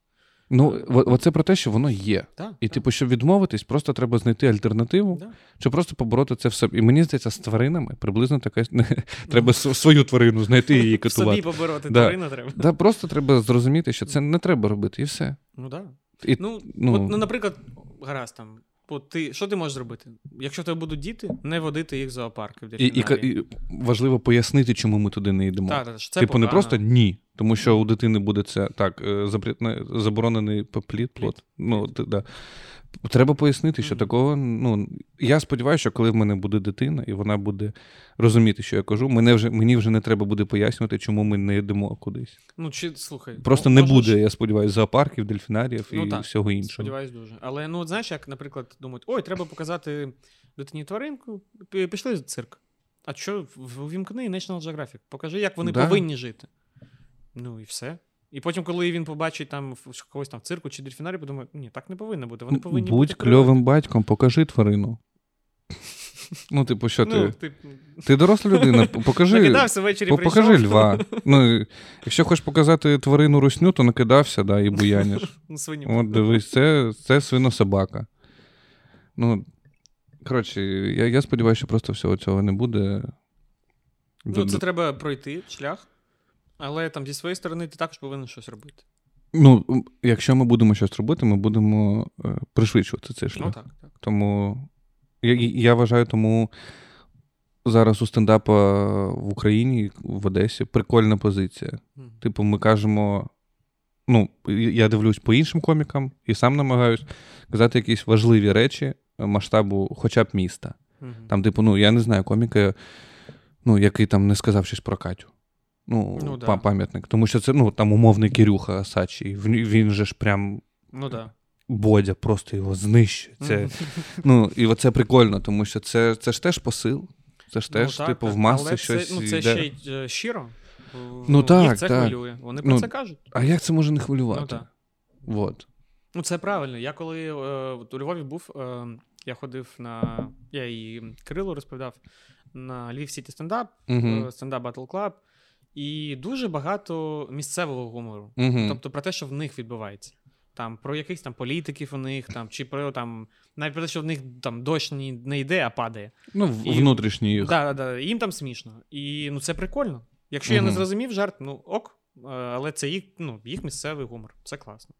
Ну, оце про те, що воно є. Да, І, так, типу, щоб відмовитись, просто треба знайти альтернативу, да. чи просто побороти це в собі. І мені здається, з тваринами приблизно така треба свою тварину знайти і її катувати. собі побороти Да. тварину треба. Да, просто треба зрозуміти, що це не треба робити, і все. Ну так. І, Ну, ну- от, ну, наприклад, гаразд там. От ти, що ти можеш зробити? Якщо в тебе будуть діти, не водити їх в зоопарки в І, і, і важливо пояснити, чому ми туди не йдемо. Так, так, це типу, не просто ні. Тому що у дитини буде це так, е, заборонений плід, плод. Ну, т- да. Треба пояснити, що такого. Ну, я сподіваюся, що коли в мене буде дитина, і вона буде розуміти, що я кажу, мене вже, мені вже не треба буде пояснювати, чому ми не йдемо кудись. Ну, чи слухай. Просто м- не буде, ж- я сподіваюся, зоопарків, дельфінаріїв Ну, і так, всього іншого. Сподіваюсь дуже. Але ну, знаєш, як, наприклад, думають, ой, треба показати дитині тваринку, пішли в цирк. А що, в- увімкни National Geographic, покажи, як вони Да. повинні жити. Ну і все. І потім, коли він побачить там в- когось там в цирку чи дельфінарі, подумає, ні, так не повинно бути. Вони повинні Будь бути в природі». кльовим батьком, покажи тварину. Ну, типу, що Ну, ти? ти Ти доросла людина, покажи. накидався ввечері, По- прийшов. Покажи льва. Ну, якщо хочеш показати тварину русню, то накидався, да, і буяниш. Ну, свині. От дивись, це, це свинособака. Ну, коротше, я, я сподіваюся, що просто всього цього не буде. Ну, це треба пройти шлях, але там зі своєї сторони ти також повинен щось робити. ну, якщо ми будемо щось робити, ми будемо е, пришвидшувати цей шлях. Ну так, так. Тому я, я вважаю, тому зараз у стендапа в Україні, в Одесі, прикольна позиція. Мгм. Типу, ми кажемо. Ну, я дивлюсь по іншим комікам і сам намагаюсь казати якісь важливі речі масштабу, хоча б міста. Мгм. Там, типу, ну, я не знаю коміка, ну, який там не сказав щось про Катю. Ну, Ну, да. пам'ятник. Тому що це ну, там умовний Кирюха Сачі. Він же ж прям Ну так. Бодя, просто його знищує. Це, ну, і оце прикольно, тому що це, це ж теж посил. Це ж теж, ну, так, типу, в Але щось. Це, ну, це йде. ще й е, щиро. Ну, так, Їх це так. хвилює. Вони про Ну, це кажуть. А як це може не хвилювати? Ну, так. Вот. Ну, це правильно. Я коли е, от у Львові був, е, я ходив на. Я і Кирилу розповідав на Львів City стендап, е, стендап Battle Club. І дуже багато місцевого гумору. Угу. Тобто про те, що в них відбувається. Там про якихось там політиків у них, там, чи про там, навіть про те, що в них там дощ не йде, а падає. Ну, І- внутрішній їх. Да, да, да. Їм там смішно. І ну це прикольно. Якщо я не зрозумів жарт, ну ок, е, але це їх, ну, їх місцевий гумор. Це класно.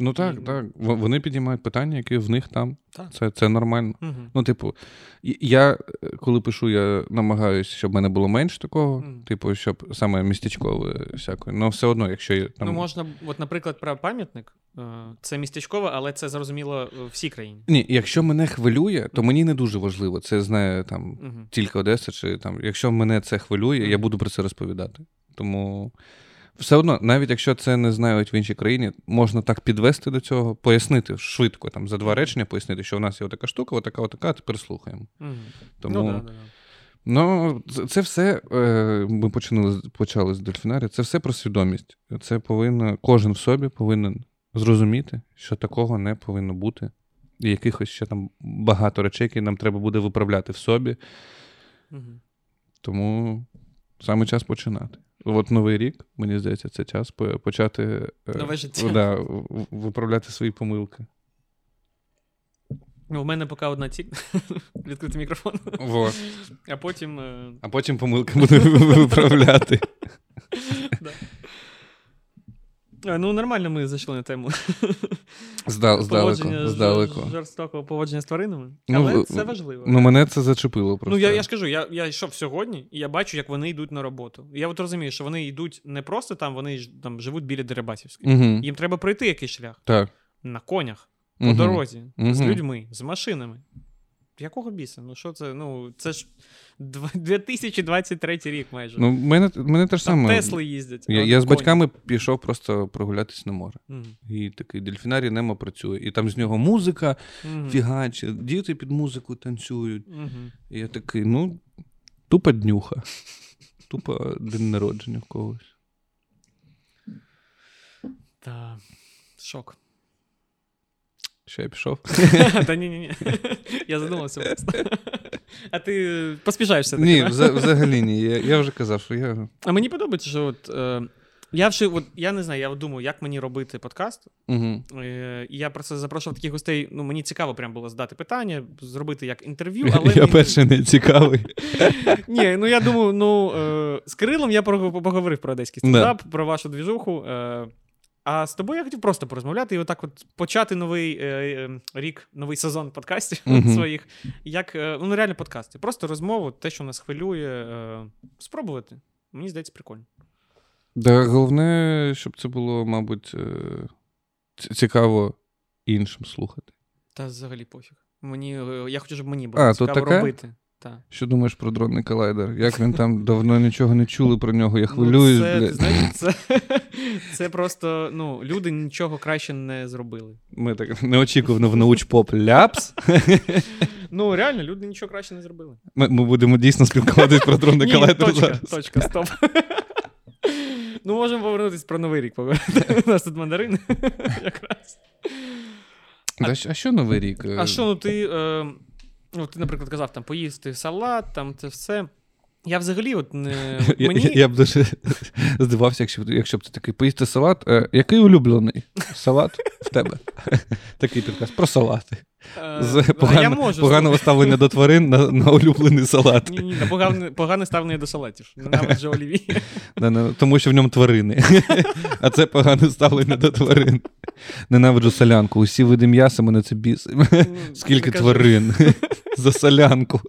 Ну так, І- так. Вони підіймають питання, які в них там. Так. Це, це нормально. Угу. Ну, типу, я е, коли пишу, я намагаюся, щоб в мене було менше такого, Мгм. типу, щоб саме містечкове всякої. Ну, все одно, якщо я там. Ну, можна, от, наприклад, про пам'ятник. е, Це містечкове, але це зрозуміло е, всій країні. Ні, якщо мене хвилює, то мені не дуже важливо. Це знає там Угу. тільки Одеса, чи там. Якщо мене це хвилює, я буду про це розповідати. Тому все одно, навіть якщо це не знають в іншій країні, можна так підвести до цього, пояснити швидко, там за два речення, пояснити, що в нас є така штука, отака, отака, тепер слухаємо. Угу. Тому Ну, да, да, да. Ну, це- все. е, Ми почали, з- почали з дельфінарія. Це все про свідомість. Це повинно, кожен в собі повинен зрозуміти, що такого не повинно бути. І якихось ще там багато речей, які нам треба буде виправляти в собі. Мгм. Тому саме час починати. От новий рік, мені здається, це час почати е, Нове життя. Да, виправляти свої помилки. Ну, у мене поки одна ціль відкрити мікрофон, Во. а потім. е, А потім помилки буду виправляти. е, Ну, нормально ми зайшли на тему Зда- Здалеку. поводження здалеку. жорстокого поводження з тваринами. Ну, Але в- це важливо. Ну, мене це зачепило просто. Ну, я, я ж кажу, я, я йшов сьогодні, і я бачу, як вони йдуть на роботу. Я от розумію, що вони йдуть не просто там, вони ж там живуть біля Дерибасівської. Угу. Їм треба пройти якийсь шлях Так. на конях, по дорозі, з людьми, з машинами. Якого біса? Ну що це? Ну, це ж 2023 рік майже. Ну, мене, мене те ж там саме. Тесли їздять. Я, я з батьками пішов просто прогулятись на море. Мгм. І такий дельфінарій Немо працює. І там з нього музика Мгм. фігачить, діти під музику танцюють. Мгм. І я такий, ну, тупо днюха. Тупо день народження в когось. Та шок. Що я пішов? Та ні, ні, ні. Я задумався просто. А ти поспішаєшся Ні, взагалі ні. Я, вже казав, що я. А мені подобається, що от. Е, я вже, от, я не знаю, я от думаю, як мені робити подкаст. Угу. Е, я просто запрошував таких гостей. Ну, мені цікаво прям було задати питання, зробити як інтерв'ю, але. Я мені- перший не цікавий. Ні, ну я думаю, ну е, з Кирилом я поговорив про одеський стендап, про вашу двіжуху. Е, А з тобою я хотів просто порозмовляти і отак от почати новий е, е, рік, новий сезон подкастів Мгм. своїх. Як е, ну реально подкасти. Просто розмову, те, що нас хвилює, е, спробувати. Мені здається, прикольно. Да, головне, щоб це було, мабуть, е, цікаво іншим слухати. Та взагалі пофіг. Мені, я хочу, щоб мені було А, цікаво таке? робити. Та. Що думаєш про дронний колайдер? Як він там давно нічого не чули про нього? Я Ну, хвилююсь. це, бля. ти знаєш, це, це просто ну, люди нічого краще не зробили. Ми так неочікувано в научпоп ляпс. Ну, реально, люди нічого краще не зробили. Ми, ми будемо дійсно спілкуватись про дронний Ні, точка, точка, стоп. Ну, можемо повернутися про Новий рік. У нас тут мандарини якраз. Щ- а що новий рік? А що, ну ти, е, ну, ти, наприклад, казав, там поїсти салат, там це все. Я взагалі, от не. Мені... я, я б дуже здивався, якщо, б- якщо б ти такий поїсти салат. Е, який улюблений салат в тебе? Такий підказ про салати. Е, З погано, можу поганого ставлення до тварин на, на улюблений салат. Ні, ні, погане, погане ставлення до салатів. Ненавиджу оліві. Тому що в ньому тварини. А це погане ставлення до тварин. Ненавиджу солянку. Усі види м'яса мене це бісить. Скільки тварин за солянку.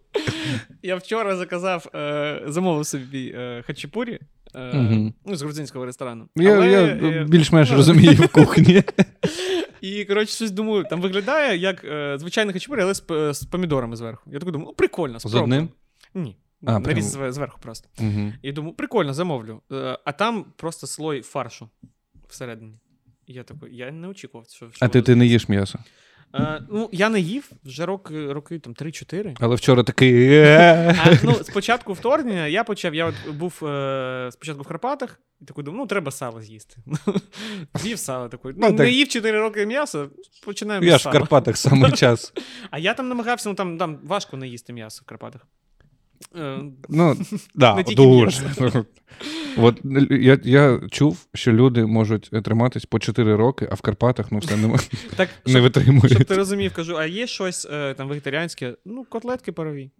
Я вчора заказав, е, замовив собі е, хачапурі е, ну, з грузинського ресторану. Я, я е, більш-менш ну, розумію в кухні. І, коротше, щось думаю, там виглядає як е, звичайний хачапурі, але з, з помідорами зверху. Я так думаю, ну прикольно, спробую. одним? Ні. А, Наріз прям- зверху просто. Угу. І думаю, прикольно, замовлю. Е, а там просто слой фаршу всередині. І я такий, я не очікував, що. що А ти, ти не їш м'ясо. Е, ну, я не їв вже роки, роки там 3-4. Але вчора такий. «Е». А, ну, спочатку вторгнення я почав. Я от був е, спочатку в Карпатах, і такий думав, ну треба сало з'їсти. З'їв сало такий. Ну, Ну, не так. їв 4 роки м'ясо, починаємо Я з ж в сала. Карпатах саме час. А я там намагався, ну там, там важко не їсти м'ясо в Карпатах. Е, Ну, да, дуже. От я, я чув, що люди можуть триматись по 4 роки, а в Карпатах ну все не, так, не щоб, витримують. щоб ти розумів, кажу, а є щось е, там вегетаріанське? Ну, котлетки парові.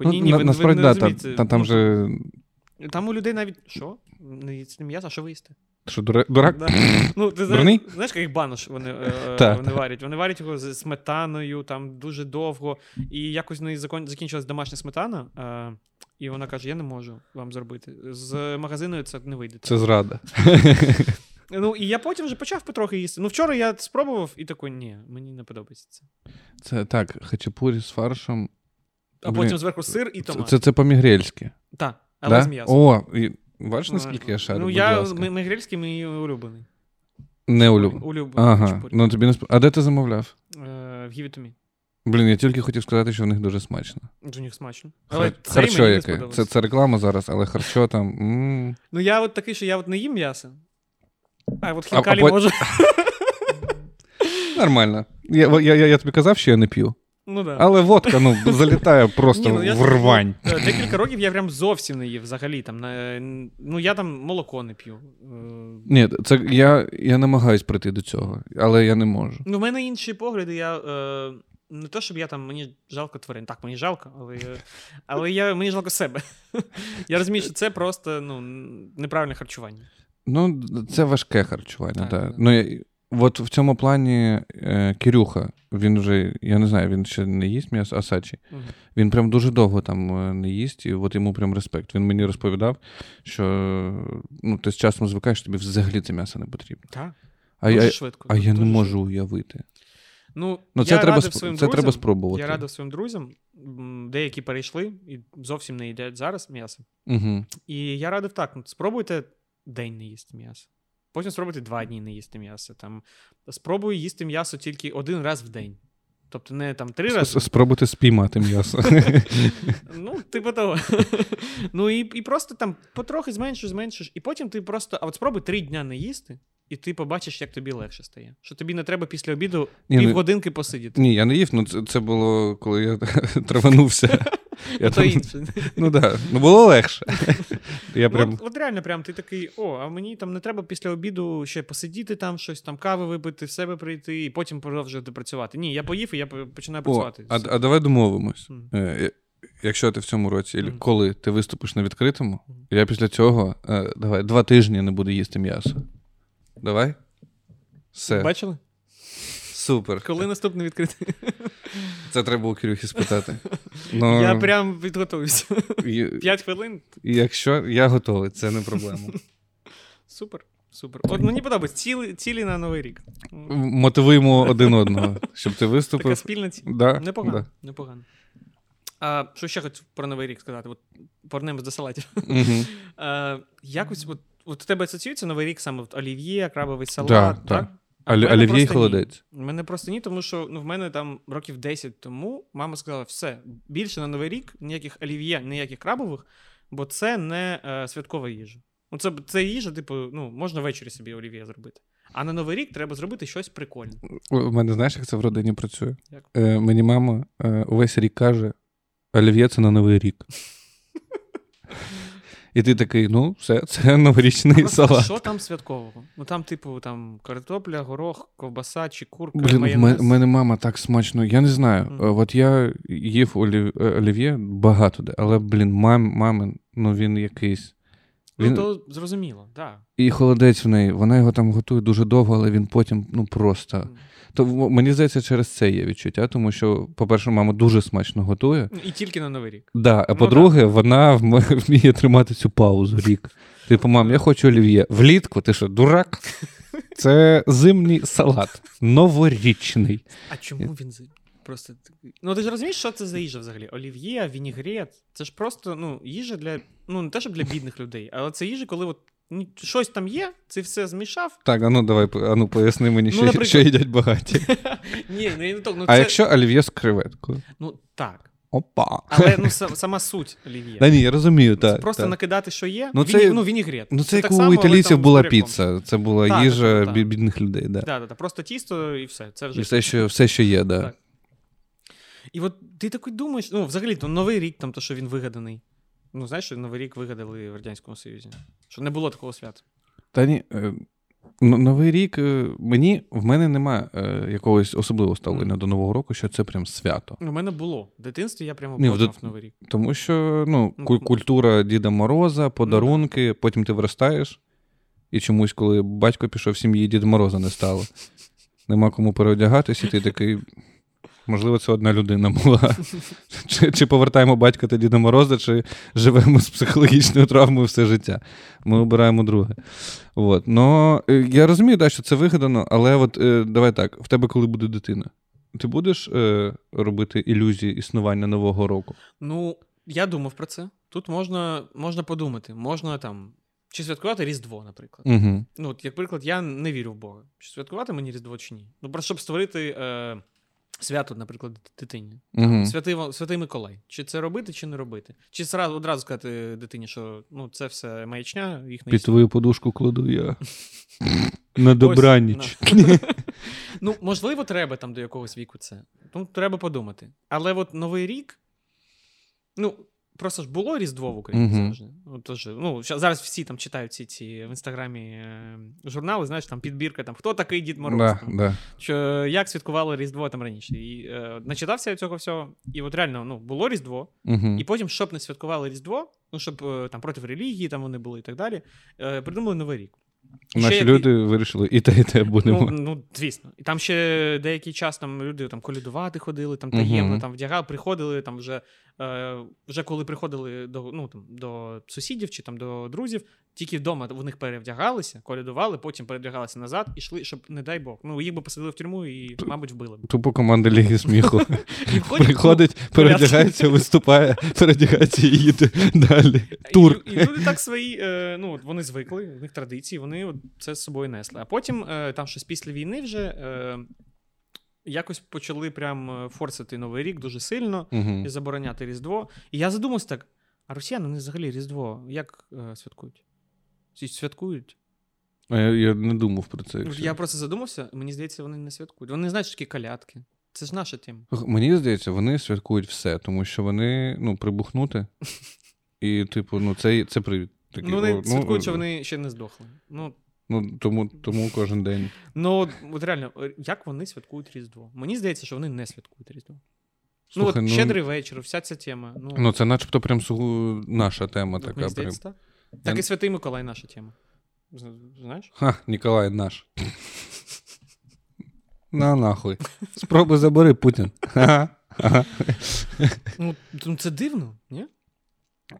Ну, ні, ні, на- ви, насправді, ви не да, та, та, там Ну, же. Там у людей навіть що? Не м'ясо, а що ви їсте? Що, дура- дурак? Да. Ну, ти Дурний? знаєш, знаєш, як банош вони, е, Так, вони варять? Вони варять його з сметаною там дуже довго. І якось в неї закон- закінчилась домашня сметана, е, і вона каже: Я не можу вам зробити. З магазину це не вийде. Це зрада. Ну, і я потім вже почав потрохи їсти. Ну, вчора я спробував і такий, ні, мені не подобається це. Це так, хачапурі з фаршем. А Блін, потім зверху сир і Це, томат. це, це по-мігрельськи. Так, але Да? з м'ясом. О, і, бачиш, наскільки я шарю, Ну, будь я ласка. мигрельський мій улюблений. Не улюблю. Улюблений Ага, ну тобі не сп... А де ти замовляв? Е, В Гівітомі. Блін, я тільки хотів сказати, що в них дуже смачно. У них смачно. Хар... Але цей Харчо яке. Це, це реклама зараз, але харчо там. м Ну, я от такий, що я от не їм м'ясо. А от А- а хінкалі пот- можу. Нормально. Я, я, я, я тобі казав, що я не п'ю. Ну да. Але водка ну, залітає просто Ні, ну, я в рвань. е, Декілька років я прям зовсім не їв взагалі. Там, на- ну, я там молоко не п'ю. Е, Ні, це я, я намагаюсь прийти до цього, але я не можу. Ну, в мене інші погляди. Я, е, не то, щоб я там, мені жалко тварин. Так, мені жалко, але, але я, мені жалко себе. Я розумію, що це просто ну, неправильне харчування. Ну, це важке харчування, Так, так. Ну, я, от в цьому плані е, Кирюха, він вже, я не знаю, він ще не їсть м'ясо, Асачі. Мгм. Він прям дуже довго там е, не їсть, і от йому прям респект. Він мені розповідав, що ну, ти з часом звикаєш, тобі взагалі це м'ясо не потрібно. Так, А, дуже я, швидко. а я не можу уявити. Ну, Ну, це, я треба, радив сп- своїм це треба спробувати. Я радив своїм друзям, деякі перейшли і зовсім не їдять зараз м'ясо. Угу. І я радив так: ну, спробуйте день не їсти м'ясо. Потім спробуйте два дні не їсти м'ясо. Там, спробуй їсти м'ясо тільки один раз в день. Тобто не там три рази. Спробуйте спіймати м'ясо. Ну, типу того. ну і, і просто там потрохи зменшиш, зменшиш, і потім ти просто. А от спробуй три дня не їсти, і ти побачиш, як тобі легше стає. Що тобі не треба після обіду Ні, ну- півгодинки посидіти. Ні, я не їв, ну це, це було, коли я траванувся. Я там- інше. Ну так, да. ну було легше. Я Ну, прям... от, от реально, прям ти такий, о, а мені там не треба після обіду ще посидіти там, щось там, кави випити, в себе прийти, і потім продовжувати працювати. Ні, я поїв і я починаю О, працювати. а, а давай домовимось. Е, Якщо ти в цьому році, Мгм. коли ти виступиш на відкритому, Мгм. я після цього е, давай два тижні не буду їсти м'ясо. Давай. Все. Бачили? Супер. Коли наступний відкритий? Це треба у Кирюхи спитати. Ну, Я прям підготувався. і- П'ять хвилин. Якщо я готовий, це не проблема. Супер. Супер. От мені подобається цілі, цілі на Новий рік. Мотивуємо один одного, щоб ти Така виступив. спільна ціль. Да, Непогано. да. Непогано. А, що ще хочу про Новий рік сказати? От повернемось до салатів. Мгм. А, якось, от, от у тебе асоціюється Новий рік саме от олів'є, крабовий салат, Да, так? так. Олів'є і холодець. У мене просто ні, тому що ну, в мене там років 10 тому мама сказала: все, більше на Новий рік ніяких олів'є, ніяких крабових, бо це не е, святкова їжа. Ну, це, це їжа, типу, ну, можна ввечері собі олів'є зробити. А на Новий рік треба зробити щось прикольне. У мене знаєш, як це в родині працює? Як? Е, мені мама е, увесь рік каже: Олів'є це на Новий рік. І ти такий, ну, все, це новорічний Просто салат. Що там святкового? Ну там, типу, там картопля, горох, ковбаса чи курка, Блін, в мене, мама так смачно. Я не знаю. Е, От я їв олів, е, олів'є багато де, але, блін, мам, мамин, ну він якийсь. Ну, то зрозуміло, так. І холодець в неї. Вона його там готує дуже довго, але він потім, ну просто. Да. То мені здається, через це є відчуття, тому що, по-перше, мама дуже смачно готує. І тільки на Новий рік. Да, а Ну, по-друге, вона вміє тримати цю паузу рік. Типу, мам, я хочу олів'є. Влітку, ти що, дурак? Це зимній салат, новорічний. А чому він з- просто? Ну ти ж розумієш, що це за їжа взагалі? Олів'є, вінігрет. Це ж просто ну, їжа для. Ну, не те, щоб для бідних людей, але це їжа, коли от щось там є, це все змішав. Так, а ну давай, а ну поясни мені, Ну, що, наприклад- що їдять багаті. Ні, ну, не то, ну, А це... якщо олів'є з креветкою? Ну так. Опа. Але ну, сама суть олів'є. Та ні, я розумію, Це так. просто так. накидати, що є. Ну, це- ну, вінігрет. Ну, це як так у само, італійців була піца. Це була Так, їжа так, так. бі- бідних людей. Да, да, да, просто тісто і все. Це вже І все, що, все, що є, да. Так. І от ти такий думаєш, ну, взагалі, то Новий рік, там, то, що він вигаданий. Ну, знаєш, що Новий рік вигадали в Радянському Союзі. Що не було такого свята. Та ні, е, ну, Новий рік е, мені в мене немає е, якогось особливого ставлення до Нового року, що це прям свято. У мене було. В дитинстві я прямо Ні, в дит- Новий рік. Тому що ну, Ну, ну. культура Діда Мороза, подарунки, потім ти виростаєш, і чомусь, коли батько пішов в сім'ї, Діда Мороза не стало. Нема кому переодягатись, і ти такий. Можливо, це одна людина була. Чи, чи повертаємо батька та Діда Мороза, чи живемо з психологічною травмою все життя. Ми обираємо друге. От. Но, е, я розумію, да, що це вигадано, але от е, давай так: в тебе коли буде дитина? Ти будеш е, робити ілюзії існування Нового року? Ну, я думав про це. Тут можна, можна подумати. Можна там. Чи святкувати Різдво, наприклад. Угу. Ну, от, як приклад, я не вірю в Бога. Чи святкувати мені Різдво чи ні? Ну, просто щоб створити е, свято, наприклад, дитині. Угу. Святий, Святий Миколай. Чи це робити, чи не робити? Чи сразу, одразу сказати дитині, що ну, це все маячня, їх не Під твою подушку кладу я. На добраніч. Ну, можливо, треба там до якогось віку це. Ну, треба подумати. Але от Новий рік. Ну, просто ж було Різдво в Україні Мгм. завжди. Ну, тож, ну, зараз всі там читають ці, ці в інстаграмі е, журнали, знаєш, там підбірка, там, хто такий Дід Мороз. Да, там, да. що, як святкували Різдво там раніше. І е, начитався я цього всього. І от реально ну, було Різдво, Угу. і потім, щоб не святкували Різдво, ну щоб е, там проти релігії там вони були і так далі, е, придумали Новий рік. Ще Наші як- люди вирішили і те, і те будемо. Ну, ну, звісно. І там ще деякий час там люди там колядувати ходили, там таємно Мгм. там вдягали, приходили там вже, е, вже коли приходили до, ну, там, до сусідів чи там до друзів, тільки вдома в них перевдягалися, колядували, потім перевдягалися назад і йшли, щоб, не дай Бог. Ну, їх би посадили в тюрму і, мабуть, вбили б. Тупо команда Ліги сміху. Приходить, передягається, виступає, передягається і їде далі. Тур. І, і люди так свої, е, ну, вони звикли, в них традиції, вони це з собою несли. А потім, е, там щось після війни вже е, якось почали прям е, форсити Новий рік дуже сильно Мгм. і забороняти Різдво. І я задумався так: а росіяни вони взагалі Різдво як е, святкують? Святкують? А Я, я не думав про це. Ну, якщо. Я просто задумався, мені здається, вони не святкують. Вони не знають, що такі калятки. Це ж наша тема. Мені здається, вони святкують все, тому що вони ну, прибухнути. І, типу, ну, це, це привід. Такий, ну, вони о, святкують, що вони ще не здохли. Ну, Ну, тому, тому кожен день. Ну, от, реально, е, як вони святкують Різдво? Мені здається, що вони не святкують Різдво. Слухай, ну, ну, от щедрий вечір, вся ця тема. Ну, Ну, це начебто прям наша тема от така. мені Прям. здається, так. Я- і Святий Миколай наша тема. Знаєш? Ха, Ніколай наш. На нахуй. Спробуй забери Путін. Ну, ну, це дивно, ні?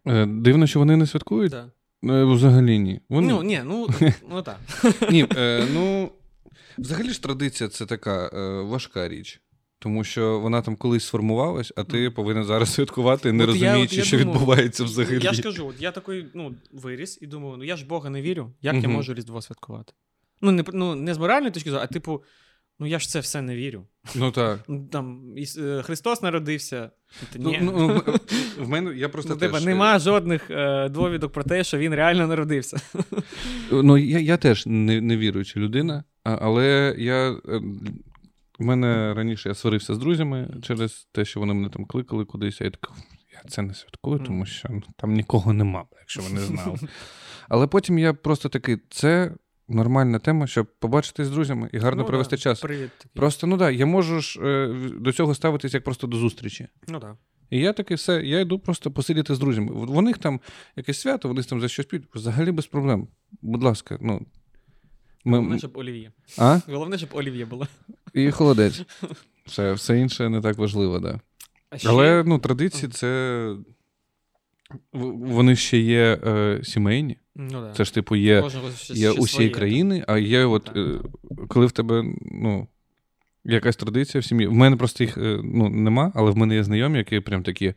Е, Дивно, що вони не святкують? Да. Е, Взагалі ні. Вони... Ну, ні, ну, ну так. Ні, е, ну, взагалі ж традиція це така е, важка річ. Тому що вона там колись сформувалась, а ти повинен зараз святкувати, не От я- розуміючи, от я що думаю, відбувається взагалі. Я ж кажу, от я такий, ну, виріс і думаю, ну я ж Бога не вірю, як я можу Різдво святкувати? Ну, не, ну, не з моральної точки зору, а типу, ну я ж це все не вірю. Ну так. Там е, Христос народився. Ну, ні. ну, ну, в мене я просто Ну, теж, е, нема жодних е, довідок про те, що він реально народився. Ну, я, я теж не, не віруюча людина, але я. е, У мене раніше я сварився з друзями через те, що вони мене там кликали кудись. а Я так, я це не святкую, тому що ну, там нікого нема, якщо ви не знали. Але потім я просто такий, це нормальна тема, щоб побачитись з друзями і гарно Ну, провести да, час. Привіт. такий. Просто ну да, я можу ж е, до цього ставитись як просто до зустрічі. Ну так. І я такий все, я йду просто посидіти з друзями. У них там якесь свято, вони там за щось п'ють. Взагалі без проблем. Будь ласка, ну. Ми, Головне, щоб олів'є. а? Головне, щоб олів'є було. І холодець. Все, все інше не так важливо, да. Ще... Але ну, традиції це. Вони ще є е, сімейні. ну, да. Це ж, типу, є, Кожного є усієї своє, країни, а є, от, Так. е, коли в тебе, ну. Якась традиція в сім'ї. В мене просто їх е, ну, нема, але в мене є знайомі, які прям такі.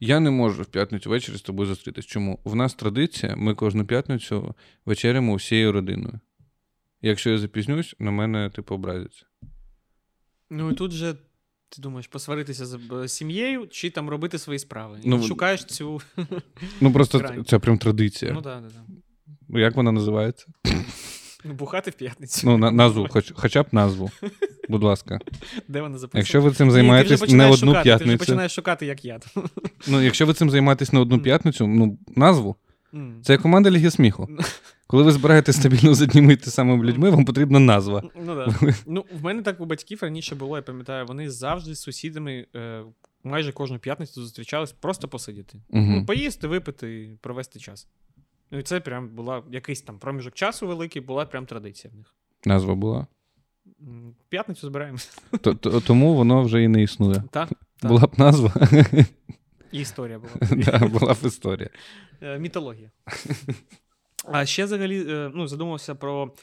Я не можу в п'ятницю ввечері з тобою зустрітись. Чому? В нас традиція, ми кожну п'ятницю вечерямо усією родиною. Якщо я запізнюсь, на мене типу образяться. Ну і тут же. Ти думаєш, посваритися з сім'єю чи там робити свої справи? І Ну, шукаєш цю. Ну просто Грань. це прям традиція. Ну так, так, так. Ну, Як вона називається? Ну, бухати в п'ятницю. Ну, на, назву, хоч, хоча б назву. Будь ласка. Де вона записана? Якщо ви цим займаєтесь не одну шукати, Ти вже починаєш шукати, як я. Ну, якщо ви цим займаєтесь не одну Мгм. п'ятницю, ну, назву. М. Це команда Ліги сміху. Коли ви збираєтесь стабільно з одніми і самими людьми, вам потрібна назва. Ну, да. ну, в мене так у батьків раніше було, я пам'ятаю, вони завжди з сусідами е, майже кожну п'ятницю зустрічались просто посидіти. Ну, Угу. поїсти, випити, провести час. Ну, і це прям була якийсь там проміжок часу великий, була прям традиція в них. Назва була. П'ятницю збираємося. Тому воно вже і не існує. Так, так. Була б назва, І історія була. да, була б історія. Е, Мітологія. А ще взагалі е, ну, задумався про.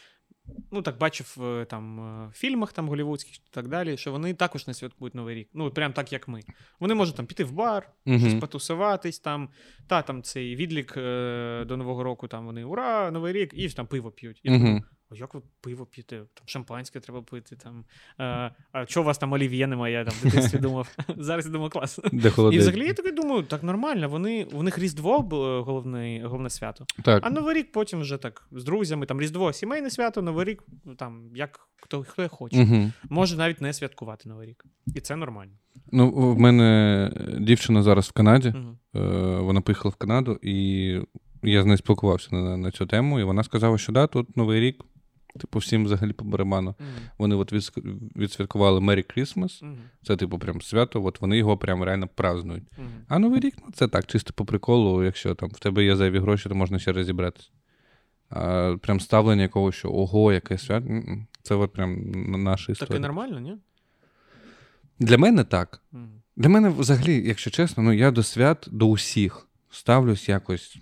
Ну, так бачив е, там е, в фільмах там голівудських і так далі, що вони також не святкують Новий рік. Ну, прям так, як ми. Вони можуть там піти в бар, щось Угу. потусуватись, там, та там цей відлік е, до Нового року, там вони ура, Новий рік, і там пиво п'ють. Я а як ви пиво п'єте? Там шампанське треба пити. Там. Е, а чого у вас там олів'є немає? Я там в дитинстві думав. Зараз я думаю, клас. Де І взагалі я такий думаю, так нормально. Вони у них Різдво було головне, головне свято. Так. А Новий рік потім вже так з друзями, там Різдво, сімейне свято, Новий рік, там як хто, хто хоче. Угу. Може навіть не святкувати Новий рік. І це нормально. Ну, в мене дівчина зараз в Канаді. Угу. Е, Вона поїхала в Канаду, і я з нею спілкувався на, на цю тему, і вона сказала, що да, тут Новий рік, типу, всім взагалі по барабану. Вони от відсвяткували Merry Christmas. Це, типу, прям свято, от вони його прям реально празднують. А Новий рік, ну це так, чисто по приколу, якщо там в тебе є зайві гроші, то можна ще розібратися. А прям ставлення якогось, що ого, яке свято. Це от прям наша Так і нормально, ні? Для мене так. Для мене взагалі, якщо чесно, ну я до свят до усіх ставлюсь якось.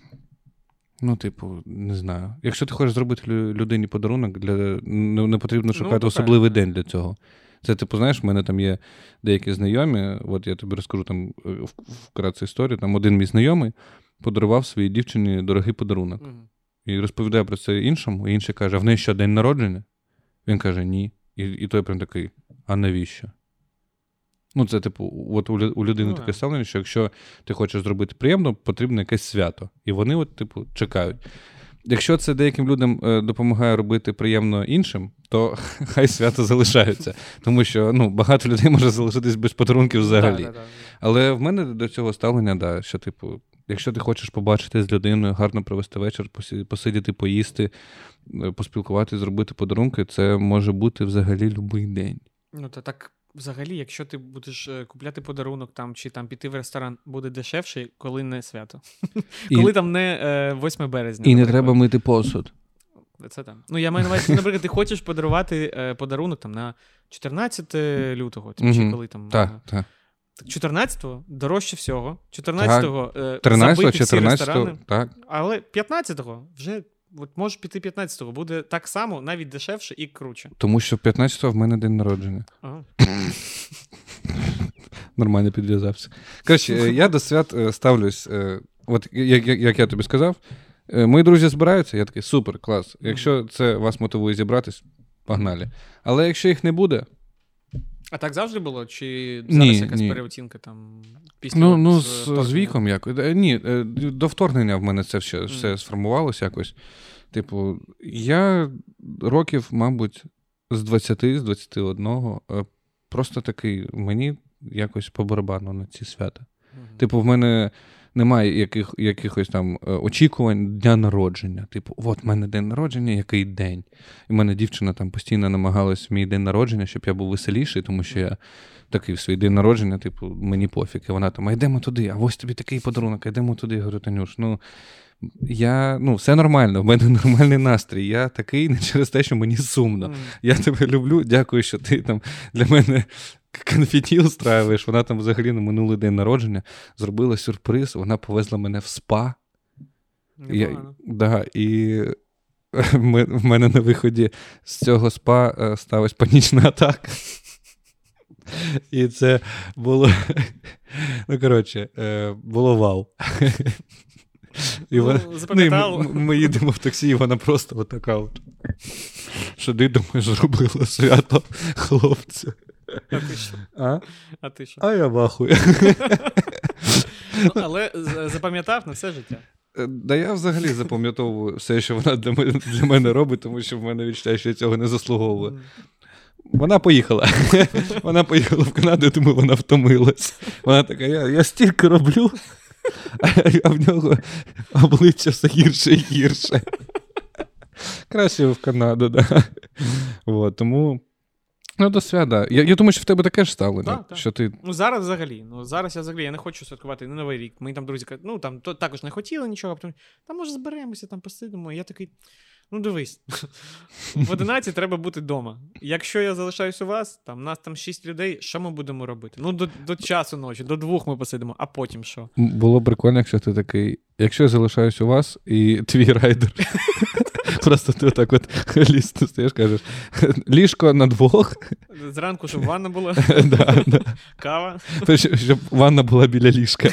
Ну, типу, не знаю. Якщо ти хочеш зробити людині подарунок, для... не, не потрібно шукати то особливий день для цього. Це, типу, знаєш, в мене там є деякі знайомі, от я тобі розкажу там е, вкратце історію. Там один мій знайомий подарував своїй дівчині дорогий подарунок. Мгм. І розповідає про це іншому, і інший каже: а в неї що, день народження? Він каже, ні. І, і той прям такий, а навіщо? Ну, це, типу, от у, людини Ну, таке ставлення, що якщо ти хочеш зробити приємно, потрібно якесь свято. І вони, от, типу, чекають. Якщо це деяким людям е, допомагає робити приємно іншим, то хай свято залишаються. Тому що ну, багато людей може залишитись без подарунків взагалі. Да, да, да. Але в мене до цього ставлення, да, що, типу, якщо ти хочеш побачити з людиною, гарно провести вечір, посидіти, поїсти, е, поспілкуватися, зробити подарунки, це може бути взагалі будь-який день. Ну, то так, взагалі, якщо ти будеш е, купляти подарунок там чи там піти в ресторан, буде дешевше, коли не свято. І, Коли там не е, 8 березня. і не треба мити посуд. Це там. Ну, я маю на увазі, наприклад, ти хочеш подарувати е, подарунок там на 14 лютого, типу, чи коли там. Так, е, так. так 14-го дорожче всього. 14-го е, 13-го, забиті всі 14-го, так. Але 15-го вже от можеш піти 15-го, буде так само, навіть дешевше і круче. Тому що 15-го в мене день народження. Ага. Нормально підв'язався. Коротше, е, я до свят е, ставлюсь. е, От як, як, як я тобі сказав, мої друзі збираються, я такий супер, клас. Якщо це вас мотивує зібратись, погнали. Але якщо їх не буде, А так завжди було? Чи Ні, зараз якась ні. переоцінка там після ну, ну е, з, з віком якось. Е, Ні, е, до вторгнення в мене це все, все Мгм. сформувалося якось. Типу, я років, мабуть, з 20, з 21, е, просто такий, мені якось по барабану на ці свята. Мгм. Типу, в мене немає яких, якихось там е, очікувань дня народження. Типу, от в мене день народження, який день. І в мене дівчина там постійно намагалась в мій день народження, щоб я був веселіший, тому що я такий в свій день народження, типу, мені пофіг. І вона там, а йдемо туди, а ось тобі такий подарунок, а йдемо туди. Я говорю, Танюш, ну. Я, ну, все нормально, в мене нормальний настрій. Я такий не через те, що мені сумно. Мгм. Я тебе люблю, дякую, що ти там для мене конфеті устраюєш. Вона там взагалі на минулий день народження зробила сюрприз, вона повезла мене в спа. Я, да, і ми- в мене на виході з цього спа е, сталася панічна атака. І це було. Ну, коротше, е, було вау. І Ну, вона- Ну, і ми, ми їдемо в таксі, і вона просто отака от. Сиди, думаю, зробила свято хлопцю. А ти що? А? А ти що? А я вахую. Ну, але запам'ятав на все життя. Е, Да я взагалі запам'ятовую все, що вона для мене, для мене робить, тому що в мене відчуття, що я цього не заслуговую. Вона поїхала. Вона поїхала в Канаду, я думаю, вона втомилась. Вона така, я, я стільки роблю, а в нього обличчя все гірше і гірше. Краще в Канаду, да. Вот, тому. Ну, до свята. Я, я думаю, що в тебе таке ж ставлення. Так. Що ти. Ну, зараз взагалі. Ну, зараз я взагалі я не хочу святкувати не Новий рік. Мені там друзі кажуть, ну там то, також не хотіли нічого, а потім, там може зберемося, там посидимо. І я такий. Ну, дивись, в 11 треба бути вдома. Якщо я залишаюсь у вас, там нас там 6 людей, що ми будемо робити? Ну, до, до часу ночі, до двох ми посидимо, а потім що? Було прикольно, якщо ти такий. Якщо я залишаюсь у вас, і твій райдер. Просто ти отак от ліс стоїш, кажеш, ліжко на двох, Зранку, щоб ванна була, да, да. кава, Щоб- ванна була біля ліжка.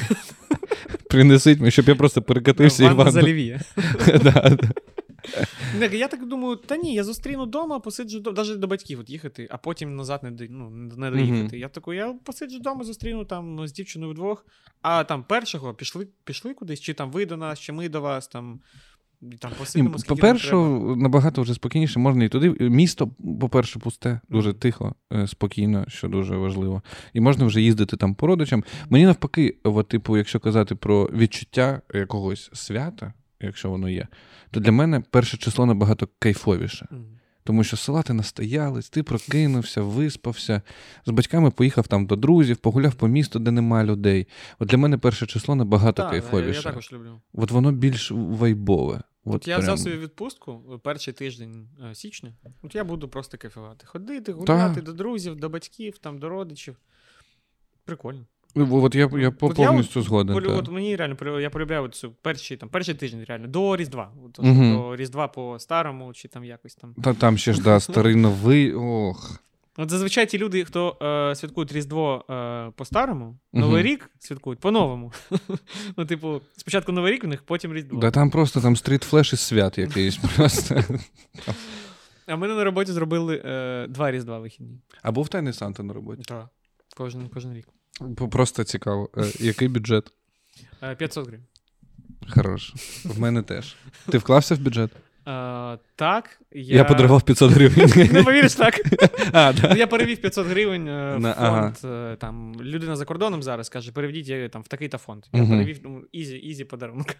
Принесіть щоб я просто перекатився і ванна ванну. за лівіє. Да, да. Не, Я так думаю, та ні, я зустріну вдома, посиджу навіть до батьків от їхати, а потім назад не, ну, не доїхати. Я такий, я посиджу вдома, зустріну там ну, з дівчиною вдвох, а там першого пішли, пішли кудись, чи там ви до нас, чи ми до вас, там, там посидимо. По-перше, набагато вже спокійніше можна і туди. Місто, по-перше, пусте, дуже тихо, е, спокійно, що дуже важливо. І можна вже їздити там по родичам. Мені навпаки, от, типу, якщо казати про відчуття якогось свята, якщо воно є, то для мене перше число набагато кайфовіше. Тому що села ти настоялись, ти прокинувся, виспався, з батьками поїхав там до друзів, погуляв по місту, де нема людей. От для мене перше число набагато Так, кайфовіше. я також люблю. От воно більш вайбове. От От я прям. взяв собі відпустку е, перший тиждень е, січня. От я буду просто кайфувати. Ходити, гуляти до друзів, до батьків, там, до родичів. Прикольно. Ну, От я, я От повністю от згоден. полю- От мені реально я полюбляю цю перший, там, перший тиждень, реально, до Різдва. От, Мгм. До Різдва по старому, чи там якось там. Та там ще ж да, старий новий. Ох. От зазвичай ті люди, хто е, святкують Різдво е, по-старому, Новий Мгм. рік святкують по-новому. ну, типу, спочатку Новий рік у них, потім Різдво. Да там просто там стріт-флеш із свят якийсь. Просто. А ми на роботі зробили е, два Різдва вихідні. А був тайний Санта на роботі. Так. Кожен, кожен рік. Просто цікаво. Е, Який бюджет? Е, 500 гривень. Хорош. В мене теж. Ти вклався в бюджет? Е, так, я... Я подарував 500 гривень. Не повіриш так. А, да. Ну, я перевів 500 гривень е, в На- фонд. е, Там, людина за кордоном зараз каже, переведіть е, там, в такий-то фонд. Я Мгм. перевів, ну, easy, easy подарунок.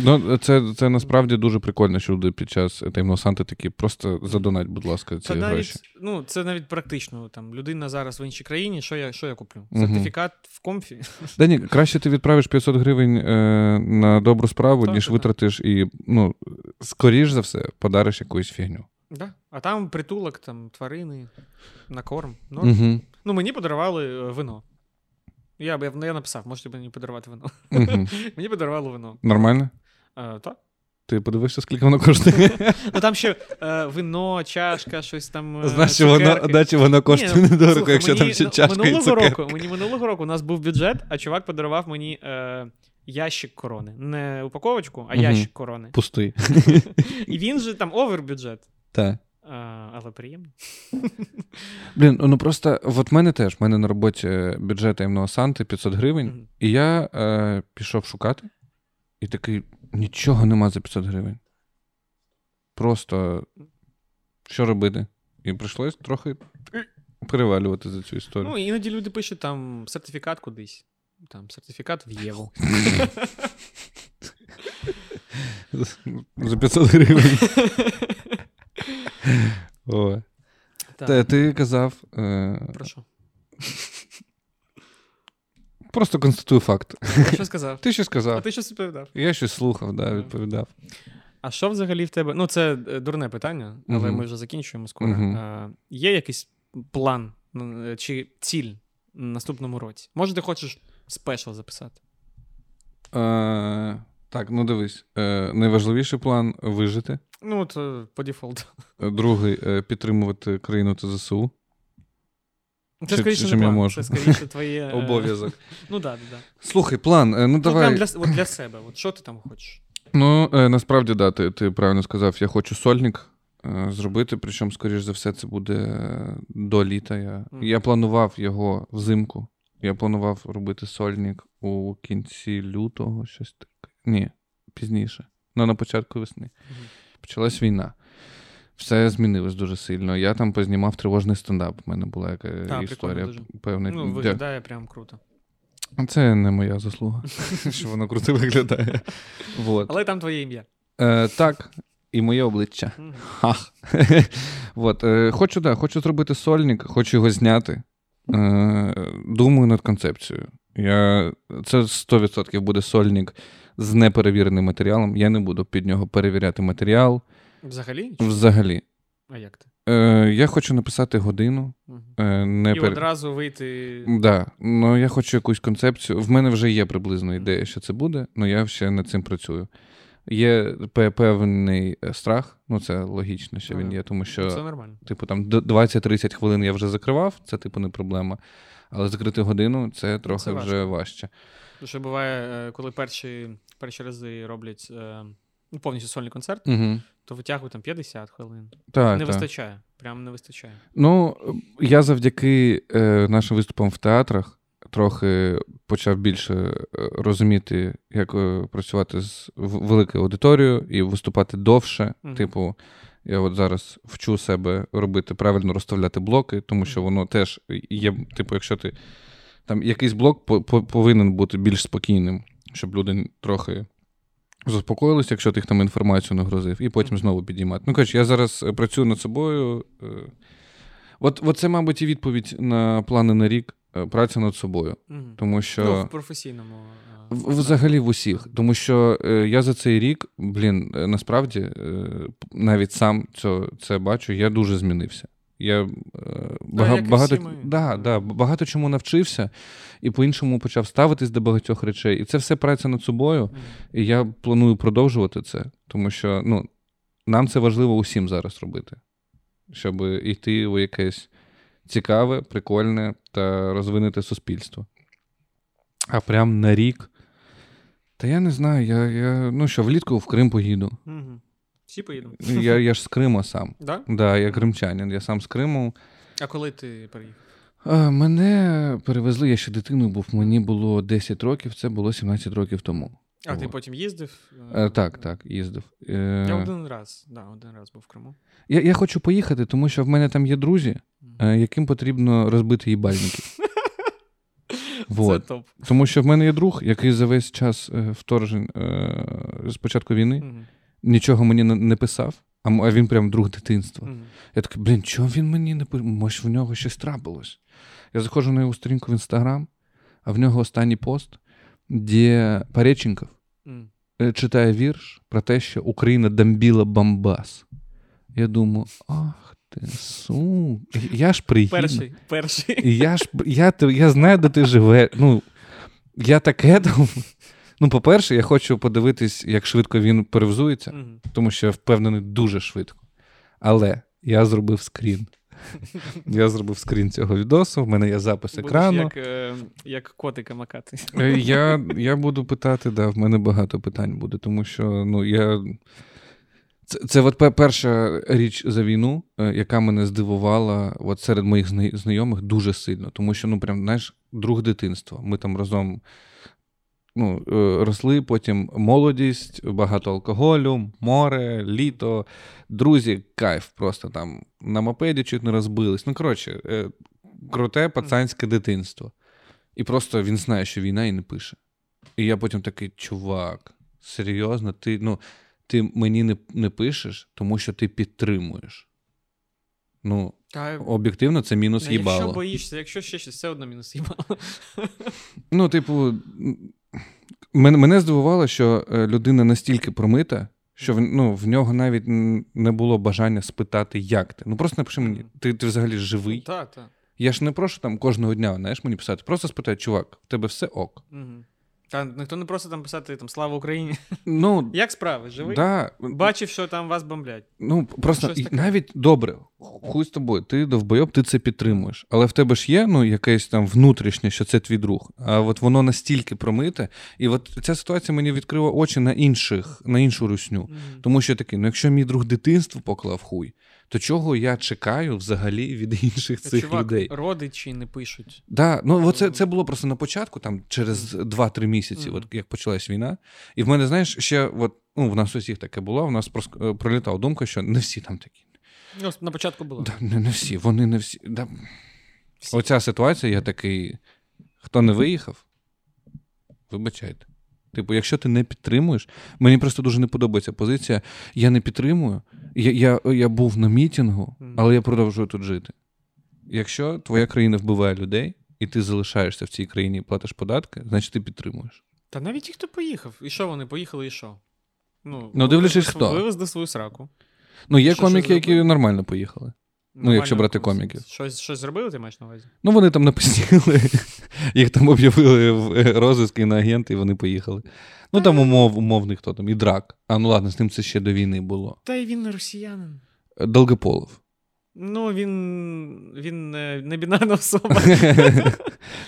Ну, це, це насправді дуже прикольно, що люди під час таємного Санти такі просто задонать, будь ласка, ці Це навіть, гроші. ну, це навіть практично. Там, людина зараз в іншій країні, що я, що я куплю? Мгм. Сертифікат в Comfy. Да ні, краще ти відправиш 500 гривень е, на добру справу, Так, ніж так, витратиш і, ну, скоріш за все, подариш якусь фігню. Да. А там притулок, там тварини, на корм. Норм. Угу. Ну, мені подарували е, вино. Я, б- я, я написав, можете мені подарувати вино. Угу. мені подарували вино. Нормально? Е, так. Ти подивився, скільки воно коштує? Ну там ще е, вино, чашка, щось там. е, що воно, наче воно коштує Ні, ну, недорого, слухай, якщо там мені, ще ну, чашка і минулого цукерки. року, мені минулого року у нас був бюджет, а чувак подарував мені е, ящик корони. Не упаковочку, а Мгм. ящик корони. Пустий. І він же там овербюджет. Так. Е, але приємно. Блін, ну просто от в мене теж, в мене на роботі бюджет таємного Санти 500 гривень, Мгм. і я е, пішов шукати, і такий, нічого нема за 500 гривень. Просто що робити? І прийшлось трохи перевалювати за цю історію. Ну, іноді люди пишуть там сертифікат кудись. Там сертифікат в Єву. За 500 гривень. О. Та, ти казав. Е, про що? просто констатую факт. Про що сказав? Ти щось А ти щось відповідав? Я щось слухав, да, відповідав. А що взагалі в тебе? Ну, це е, дурне питання, але ми вже закінчуємо скоро. Е, є якийсь план ну, е, чи ціль наступному році? Може, ти хочеш спешл записати? Е, так, ну дивись. Е, найважливіший план вижити. Ну, от е, по дефолту. Е, Другий е, підтримувати країну та ЗСУ. Це Чи- скоріше чи не я план, можу? це скоріше твоє. е, Обов'язок. Ну да, да. Слухай, план. Ну Ну, давай. прям для, от для себе. От що ти там хочеш? Ну, насправді, да, ти, ти правильно сказав, я хочу сольник зробити, причому, скоріш за все, це буде до літа. Я, Мгм. я планував його взимку. Я планував робити сольник у кінці лютого, щось таке. Ні, пізніше. Ну, на початку весни. Мгм. Почалась війна. Все змінилось дуже сильно. Я там познімав тривожний стендап. У мене була яка прикольно історія дуже. певна. Ну, виглядає прям круто. Це не моя заслуга, що воно круто виглядає. Вот. Але там твоє ім'я. Е, так, і моє обличчя. Мгм. Ах. вот, е, хочу, да, хочу зробити сольник, хочу його зняти. Е, думаю над концепцією. Я, це 100% буде сольник з неперевіреним матеріалом. Я не буду під нього перевіряти матеріал. Взагалі? Взагалі. А як ти? Е, я хочу написати годину. Е, не І пер- одразу вийти. Да, ну я хочу якусь концепцію. В мене вже є приблизно ідея, що це буде, але я ще над цим працюю. Є певний е, страх, ну це логічно, що він є, тому що, Це нормально. типу, там д- 20-30 хвилин я вже закривав, це типу не проблема. Але закрити годину це трохи Це вже важче. Тому що буває, е, коли перші, перші рази роблять е, ну, повністю сольний концерт, Угу. то витягують там 50 хвилин. Так, не так. вистачає. Прям не вистачає. Ну, я завдяки е, нашим виступам в театрах трохи почав більше е, розуміти, як е, працювати з великою аудиторією і виступати довше. Мгм. Типу, я от зараз вчу себе робити правильно розставляти блоки, тому що воно теж є. Типу, якщо ти там якийсь блок по- по- повинен бути більш спокійним, щоб люди трохи. Заспокоїлися, якщо ти їх там інформацію нагрузив, і потім знову підіймати. Ну, коротше, я зараз е, працюю над собою. От, от це, мабуть, і відповідь на плани на рік праця над собою. Мгм. Тому що Ну, в професійному. е, взагалі в усіх. Тому що е, я за цей рік, блін, е, насправді е, навіть сам це, це бачу, я дуже змінився. Я е, бага, багато, да, да, багато чому навчився і по-іншому почав ставитись до багатьох речей. І це все праця над собою. Мгм. І я планую продовжувати це, тому що ну, нам це важливо усім зараз робити, щоб йти у якесь цікаве, прикольне та розвинути суспільство. А прям на рік. Та я не знаю, я, я ну що, влітку в Крим поїду. Мгм. Всі поїдемо. Я, я ж з Криму сам. Да? Да, я кримчанин, я сам з Криму. А коли ти приїхав? Мене перевезли, я ще дитиною був, мені було 10 років, це було 17 років тому. А ти потім їздив? Е, так, так, їздив. Е, Я один раз, да, один раз був в Криму. Я, я хочу поїхати, тому що в мене там є друзі, е, яким потрібно розбити їбальники. Вот. Це топ. Тому що в мене є друг, який за весь час е, вторжень е, з початку війни Мгм. нічого мені не- писав, а він прям друг дитинства. Мгм. Я такий, блін, чого він мені не пише? Може, в нього щось трапилось. Я заходжу на його сторінку в інстаграм, а в нього останній пост, де Пареченков Мгм. е, читає вірш про те, що Україна дамбіла Бамбас. Я думаю, ах ти су. Я ж приїду. Перший, перший. Я ж я, я знаю, де ти живеш. Ну, я таке думаю. Ну, по-перше, я хочу подивитись, як швидко він перевзується, Мгм. тому що я впевнений дуже швидко. Але я зробив скрін. Я зробив скрін цього відосу, в мене є запис Будеш екрану. Як, е, як котика макати. Е, Я, я буду питати, да, в мене багато питань буде, тому що ну, я. Це, це от перша річ за війну, е, яка мене здивувала от серед моїх знайомих дуже сильно. Тому що, ну, прям, знаєш, друг дитинства. Ми там разом ну, е, росли, потім молодість, багато алкоголю, море, літо, друзі, кайф, просто там на мопеді чуть не розбились. Ну, коротше, е, круте пацанське дитинство. І просто він знає, що війна і не пише. І я потім такий, чувак, серйозно, ти, ну, ти мені не, не пишеш, тому що ти підтримуєш. Ну, Та, об'єктивно, це мінус якщо боїшся, якщо ще щось, все одно мінус їбало. Ну, типу, мене, здивувало, що е, людина настільки промита, що в, ну, в нього навіть не було бажання спитати, як ти. Ну просто напиши мені, ти, ти взагалі живий. Так, так. Я ж не прошу там кожного дня, знаєш, мені писати. Просто спитай, чувак, в тебе все ок. Мгм. Та ніхто не просто там писати там слава Україні. Ну, Як справи? Живий? да, Бачив, що там вас бомблять. Ну, просто і навіть добре, хуй з тобою, ти довбойоб, ти це підтримуєш. Але в тебе ж є ну, якесь там внутрішнє, що це твій друг. А от воно настільки промите, і от ця ситуація мені відкрила очі на інших, на іншу русню. Мгм. Тому що такий, ну якщо мій друг дитинство поклав хуй, то чого я чекаю взагалі від інших цих чувак, людей? родичі не пишуть. Да, ну оце, це було просто на початку, там через 2-3 місяці, от як почалась війна. І в мене, знаєш, ще от, ну, в нас усіх таке було, в нас прос- е, пролітала думка, що не всі там такі. Ну, на початку було. Да, не, не всі, вони не всі. Да. Всі. Оця ситуація, я такий. Хто не виїхав, вибачайте. Типу, якщо ти не підтримуєш, мені просто дуже не подобається позиція. Я не підтримую. Я, я, я був на мітингу, але я продовжую тут жити. Якщо твоя країна вбиває людей, і ти залишаєшся в цій країні і платиш податки, значить ти підтримуєш. Та навіть ті, хто поїхав. І що вони поїхали, і що? Ну, Ну, дивлячись, хто. Вивезли свою сраку. Ну, є Що, коміки, що які нормально поїхали. Ну, якщо брати якось. коміків. Щось, щось зробили, ти маєш на увазі? Ну, вони там написали, їх там об'явили в розиск і на агенти, і вони поїхали. Ну там умов, умовний хто там, і драк. А ну ладно, з ним це ще до війни було. Та й він не росіянин. Долгополов. Ну, він. він не бінарна особа.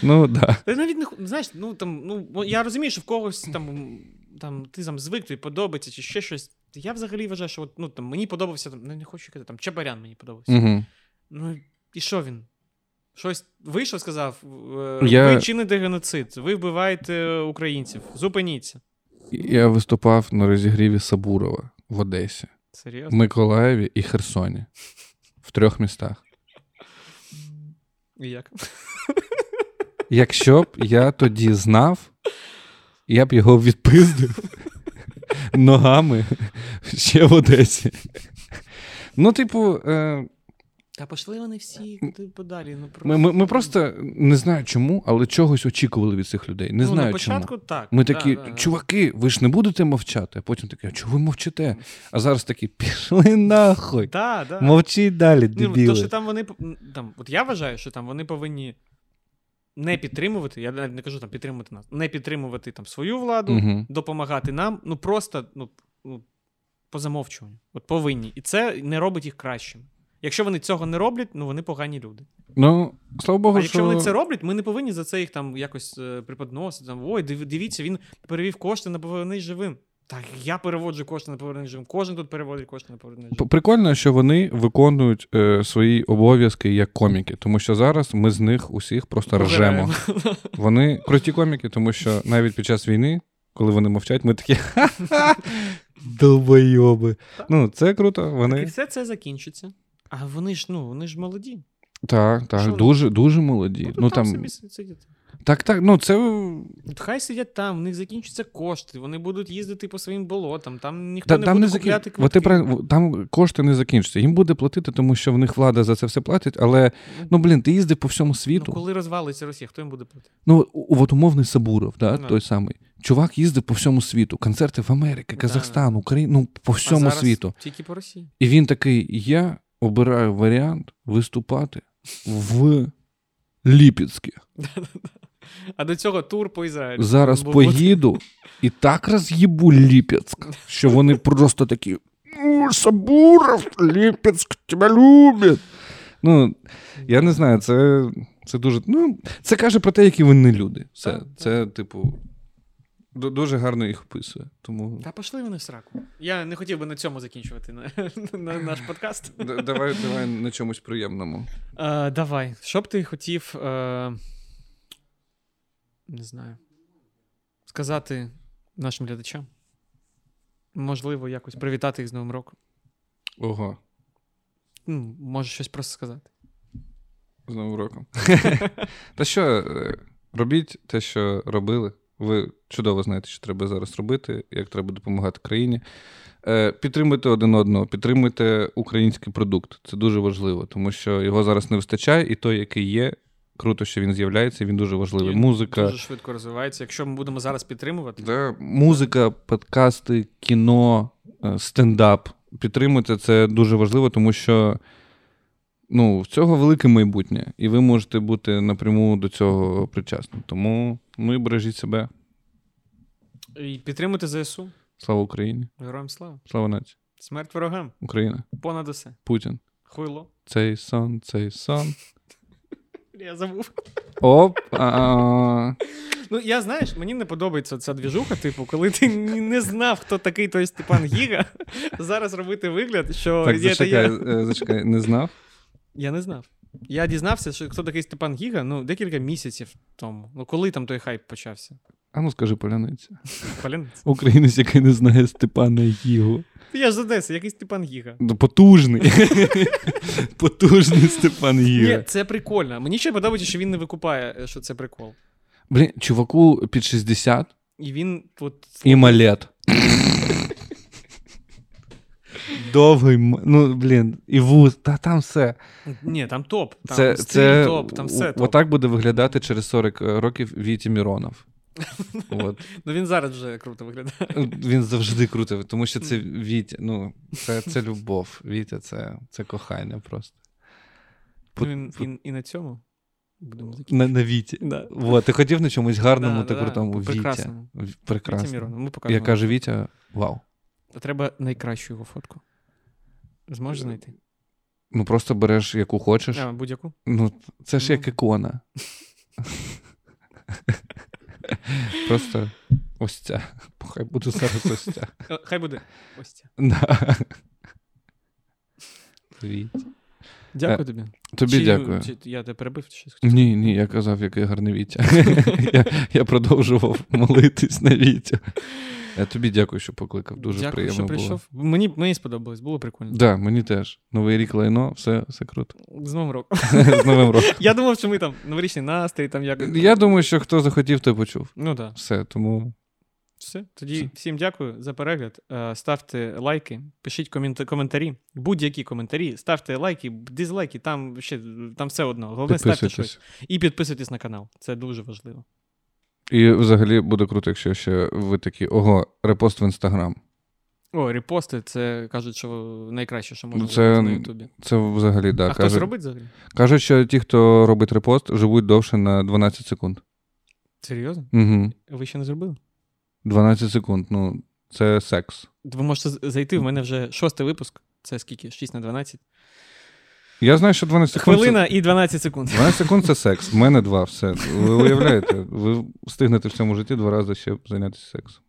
Ну да. Та навіть не знаєш, ну там, ну я розумію, що в когось там, там ти там звик, тобі подобається, чи ще щось. Я взагалі вважаю, що от, ну, там, мені подобався, там, ну, не хочу казати, там Чапарян мені подобався. Угу. Ну і що він? Щось вийшов, сказав: е, Я- ви чините геноцид, ви вбиваєте українців, зупиніться. Я виступав на розігріві Сабурова в Одесі, Серйозно? Миколаєві і Херсоні. В трьох містах. І як? Якщо б я тоді знав, я б його відпиздив ногами ще в Одесі. Ну, типу, е, Та пішли вони всі подалі. Ну, просто... ми, ми, ми просто не знаю чому, але чогось очікували від цих людей. Не ну, знаю на початку чому. так. Ми да, такі, да, чуваки, ви ж не будете мовчати, а потім такі, а чого ви мовчите? А зараз такі, пішли нахуй. Да, да. Мовчіть далі, Ну, то, що там вони там, от я вважаю, що там вони повинні не підтримувати, я навіть не кажу там підтримувати нас, не підтримувати там свою владу, Мгм. допомагати нам, ну просто ну, ну, по замовчуванню. От повинні. І це не робить їх кращими. Якщо вони цього не роблять, ну вони погані люди. Ну, слава Богу, А якщо що... вони це роблять, ми не повинні за це їх там якось е, преподносити. Там, Ой, див- дивіться, він перевів кошти на повернись живим. Так, я переводжу кошти на повернись живим. Кожен тут переводить кошти на повернись живим. П- Прикольно, що вони виконують е, свої обов'язки як коміки, тому що зараз ми з них усіх просто ржемо. Вони круті коміки, тому що навіть під час війни, коли вони мовчать, ми такі ха-ха, долбойоби. Ну, це круто. Так, і Вони все це закінчиться. А вони ж, ну, вони ж молоді. так, так, вони? дуже, дуже молоді. Ну, Ну там, там собі си- сидять. Так, так, ну це Хай сидять там, в них закінчаться кошти, вони будуть їздити по своїм болотам, там ніхто Та, не там буде не закін... купляти ти квитки. правильно, там кошти не закінчаться. Їм буде платити, тому що в них влада за це все платить. Але ну блін, ти їздив по всьому Ну, світу. коли розвалиться Росія, хто їм буде платити? Ну, от умовний Сабуров, да, Ну. той самий. Чувак їздив по всьому світу, концерти в Америці, Казахстан, Україна, ну по всьому а зараз світу. Тільки по Росії. І він такий: я обираю варіант виступати в Ліпецьке. А до цього тур по Ізраїлю. Зараз Бо- поїду і так роз'їбу Ліпецьк, що вони просто такі. «О, Сабуров, Ліпецьк, тебе любить. Ну, я не знаю, це, це дуже. Ну, це каже про те, які вони люди. Все. Так, так. Це, типу, дуже гарно їх описує. Тому Та пошли вони в сраку. Я не хотів би на цьому закінчувати на, на наш подкаст. давай, давай на чомусь приємному. Е, давай. Що б ти хотів. Е, не знаю. Сказати нашим глядачам? Можливо, якось привітати їх з Новим роком. Ого, Ну, може, щось просто сказати. з Новим роком. Та що, е, робіть те, що робили. Ви чудово знаєте, що треба зараз робити, як треба допомагати країні. Е, Підтримуйте один одного, підтримуйте український продукт. Це дуже важливо, тому що його зараз не вистачає, і той, який є, круто, що він з'являється, він дуже важливий. І Музика, Дуже швидко розвивається. Якщо ми будемо зараз підтримувати, Да, музика, подкасти, кіно, е, стендап. Підтримуйте це дуже важливо, тому що ну, в цього велике майбутнє, і ви можете бути напряму до цього причасним. Тому ну і бережіть себе. і підтримуйте ЗСУ. Слава Україні! Героям слава. Слава нації! Смерть ворогам. Україна, Понад усе. Путін. Хуйло. Цей сон, цей сон. Я забув. Оп! Ну, я знаєш, мені не подобається ця двіжуха, типу, коли ти не знав, хто такий той Степан Гіга, зараз робити вигляд, що Так, зачекай, я. е, зачекай, не знав? Я не знав. Я дізнався, що хто такий Степан Гіга, ну, декілька місяців тому. Ну, коли там той хайп почався? А ну скажи поляниця. Українець, який не знає Степана Гігу. Я ж з Одеси, який Степан Гіга. Ну, Потужний. Потужний Степан Гіга. Ні, це прикольно. Мені ще подобається, що він не викупає, е, що це прикол. Блін, чуваку під 60 І він от. і малет. Довгий, ну, блін, і вуз, та там все. Ні, там топ. Там Це, стиль це топ, там все топ. Отак буде виглядати через 40 років Віті Міронов. От. Ну він зараз вже круто виглядає. Він завжди крутий, тому що це Вітя. Ну, це, це любов. Вітя це, це кохання просто. Ну, він, і, і на цьому будемо. На, на Віті. Да. От, ти хотів на чомусь гарному Да, та да, крутому. Вітя. Прекрасно. Покажемо. Як Вітя, вау. Треба найкращу його фотку. Зможеш знайти? Ну просто береш яку хочеш. А, будь-яку. Ну, це ж як Ну. ікона. Просто ось ця. Хай буде зараз ось ця. Е, Хай буде. Ось ця. Да. Дякую тобі. Тобі Чи- дякую. Чи я тебе перебив? Чи щось хотів? Ні, ні, я казав, який гарний Вітя. я, я продовжував молитись на Вітю. Я тобі дякую, що покликав. Дуже Дякую, приємно що було. Мені, мені сподобалось, було прикольно. Да, мені теж. Новий рік лайно, все, все круто. З Новим роком. З Новим роком. Я думав, що ми там новорічний настрій, там як. Я думаю, що хто захотів, той почув. Ну так. Все, тому Все. Тоді всім дякую за перегляд. Е, Ставте лайки, пишіть коментарі, будь-які коментарі, ставте лайки, дизлайки, там ще там все одно. Головне ставте щось. І підписуйтесь на канал. Це дуже важливо. І взагалі буде круто, якщо ще ви такі, ого, репост в інстаграм. О, репости, це кажуть, що найкраще, що можна Ну, це- зробити на Ютубі. Це взагалі, да. а хтось робить взагалі? кажуть, що ті, хто робить репост, живуть довше на 12 секунд. Серйозно? Угу. Ви ще не зробили? 12 секунд, ну, це секс. Ви можете зайти, в мене вже шостий випуск. Це скільки? 6 на 12. Я знаю, що 12 секунд. це- Хвилина і 12 секунд. 12 секунд це секс. В мене два, все. Ви уявляєте, ви встигнете в цьому житті два рази ще зайнятися сексом.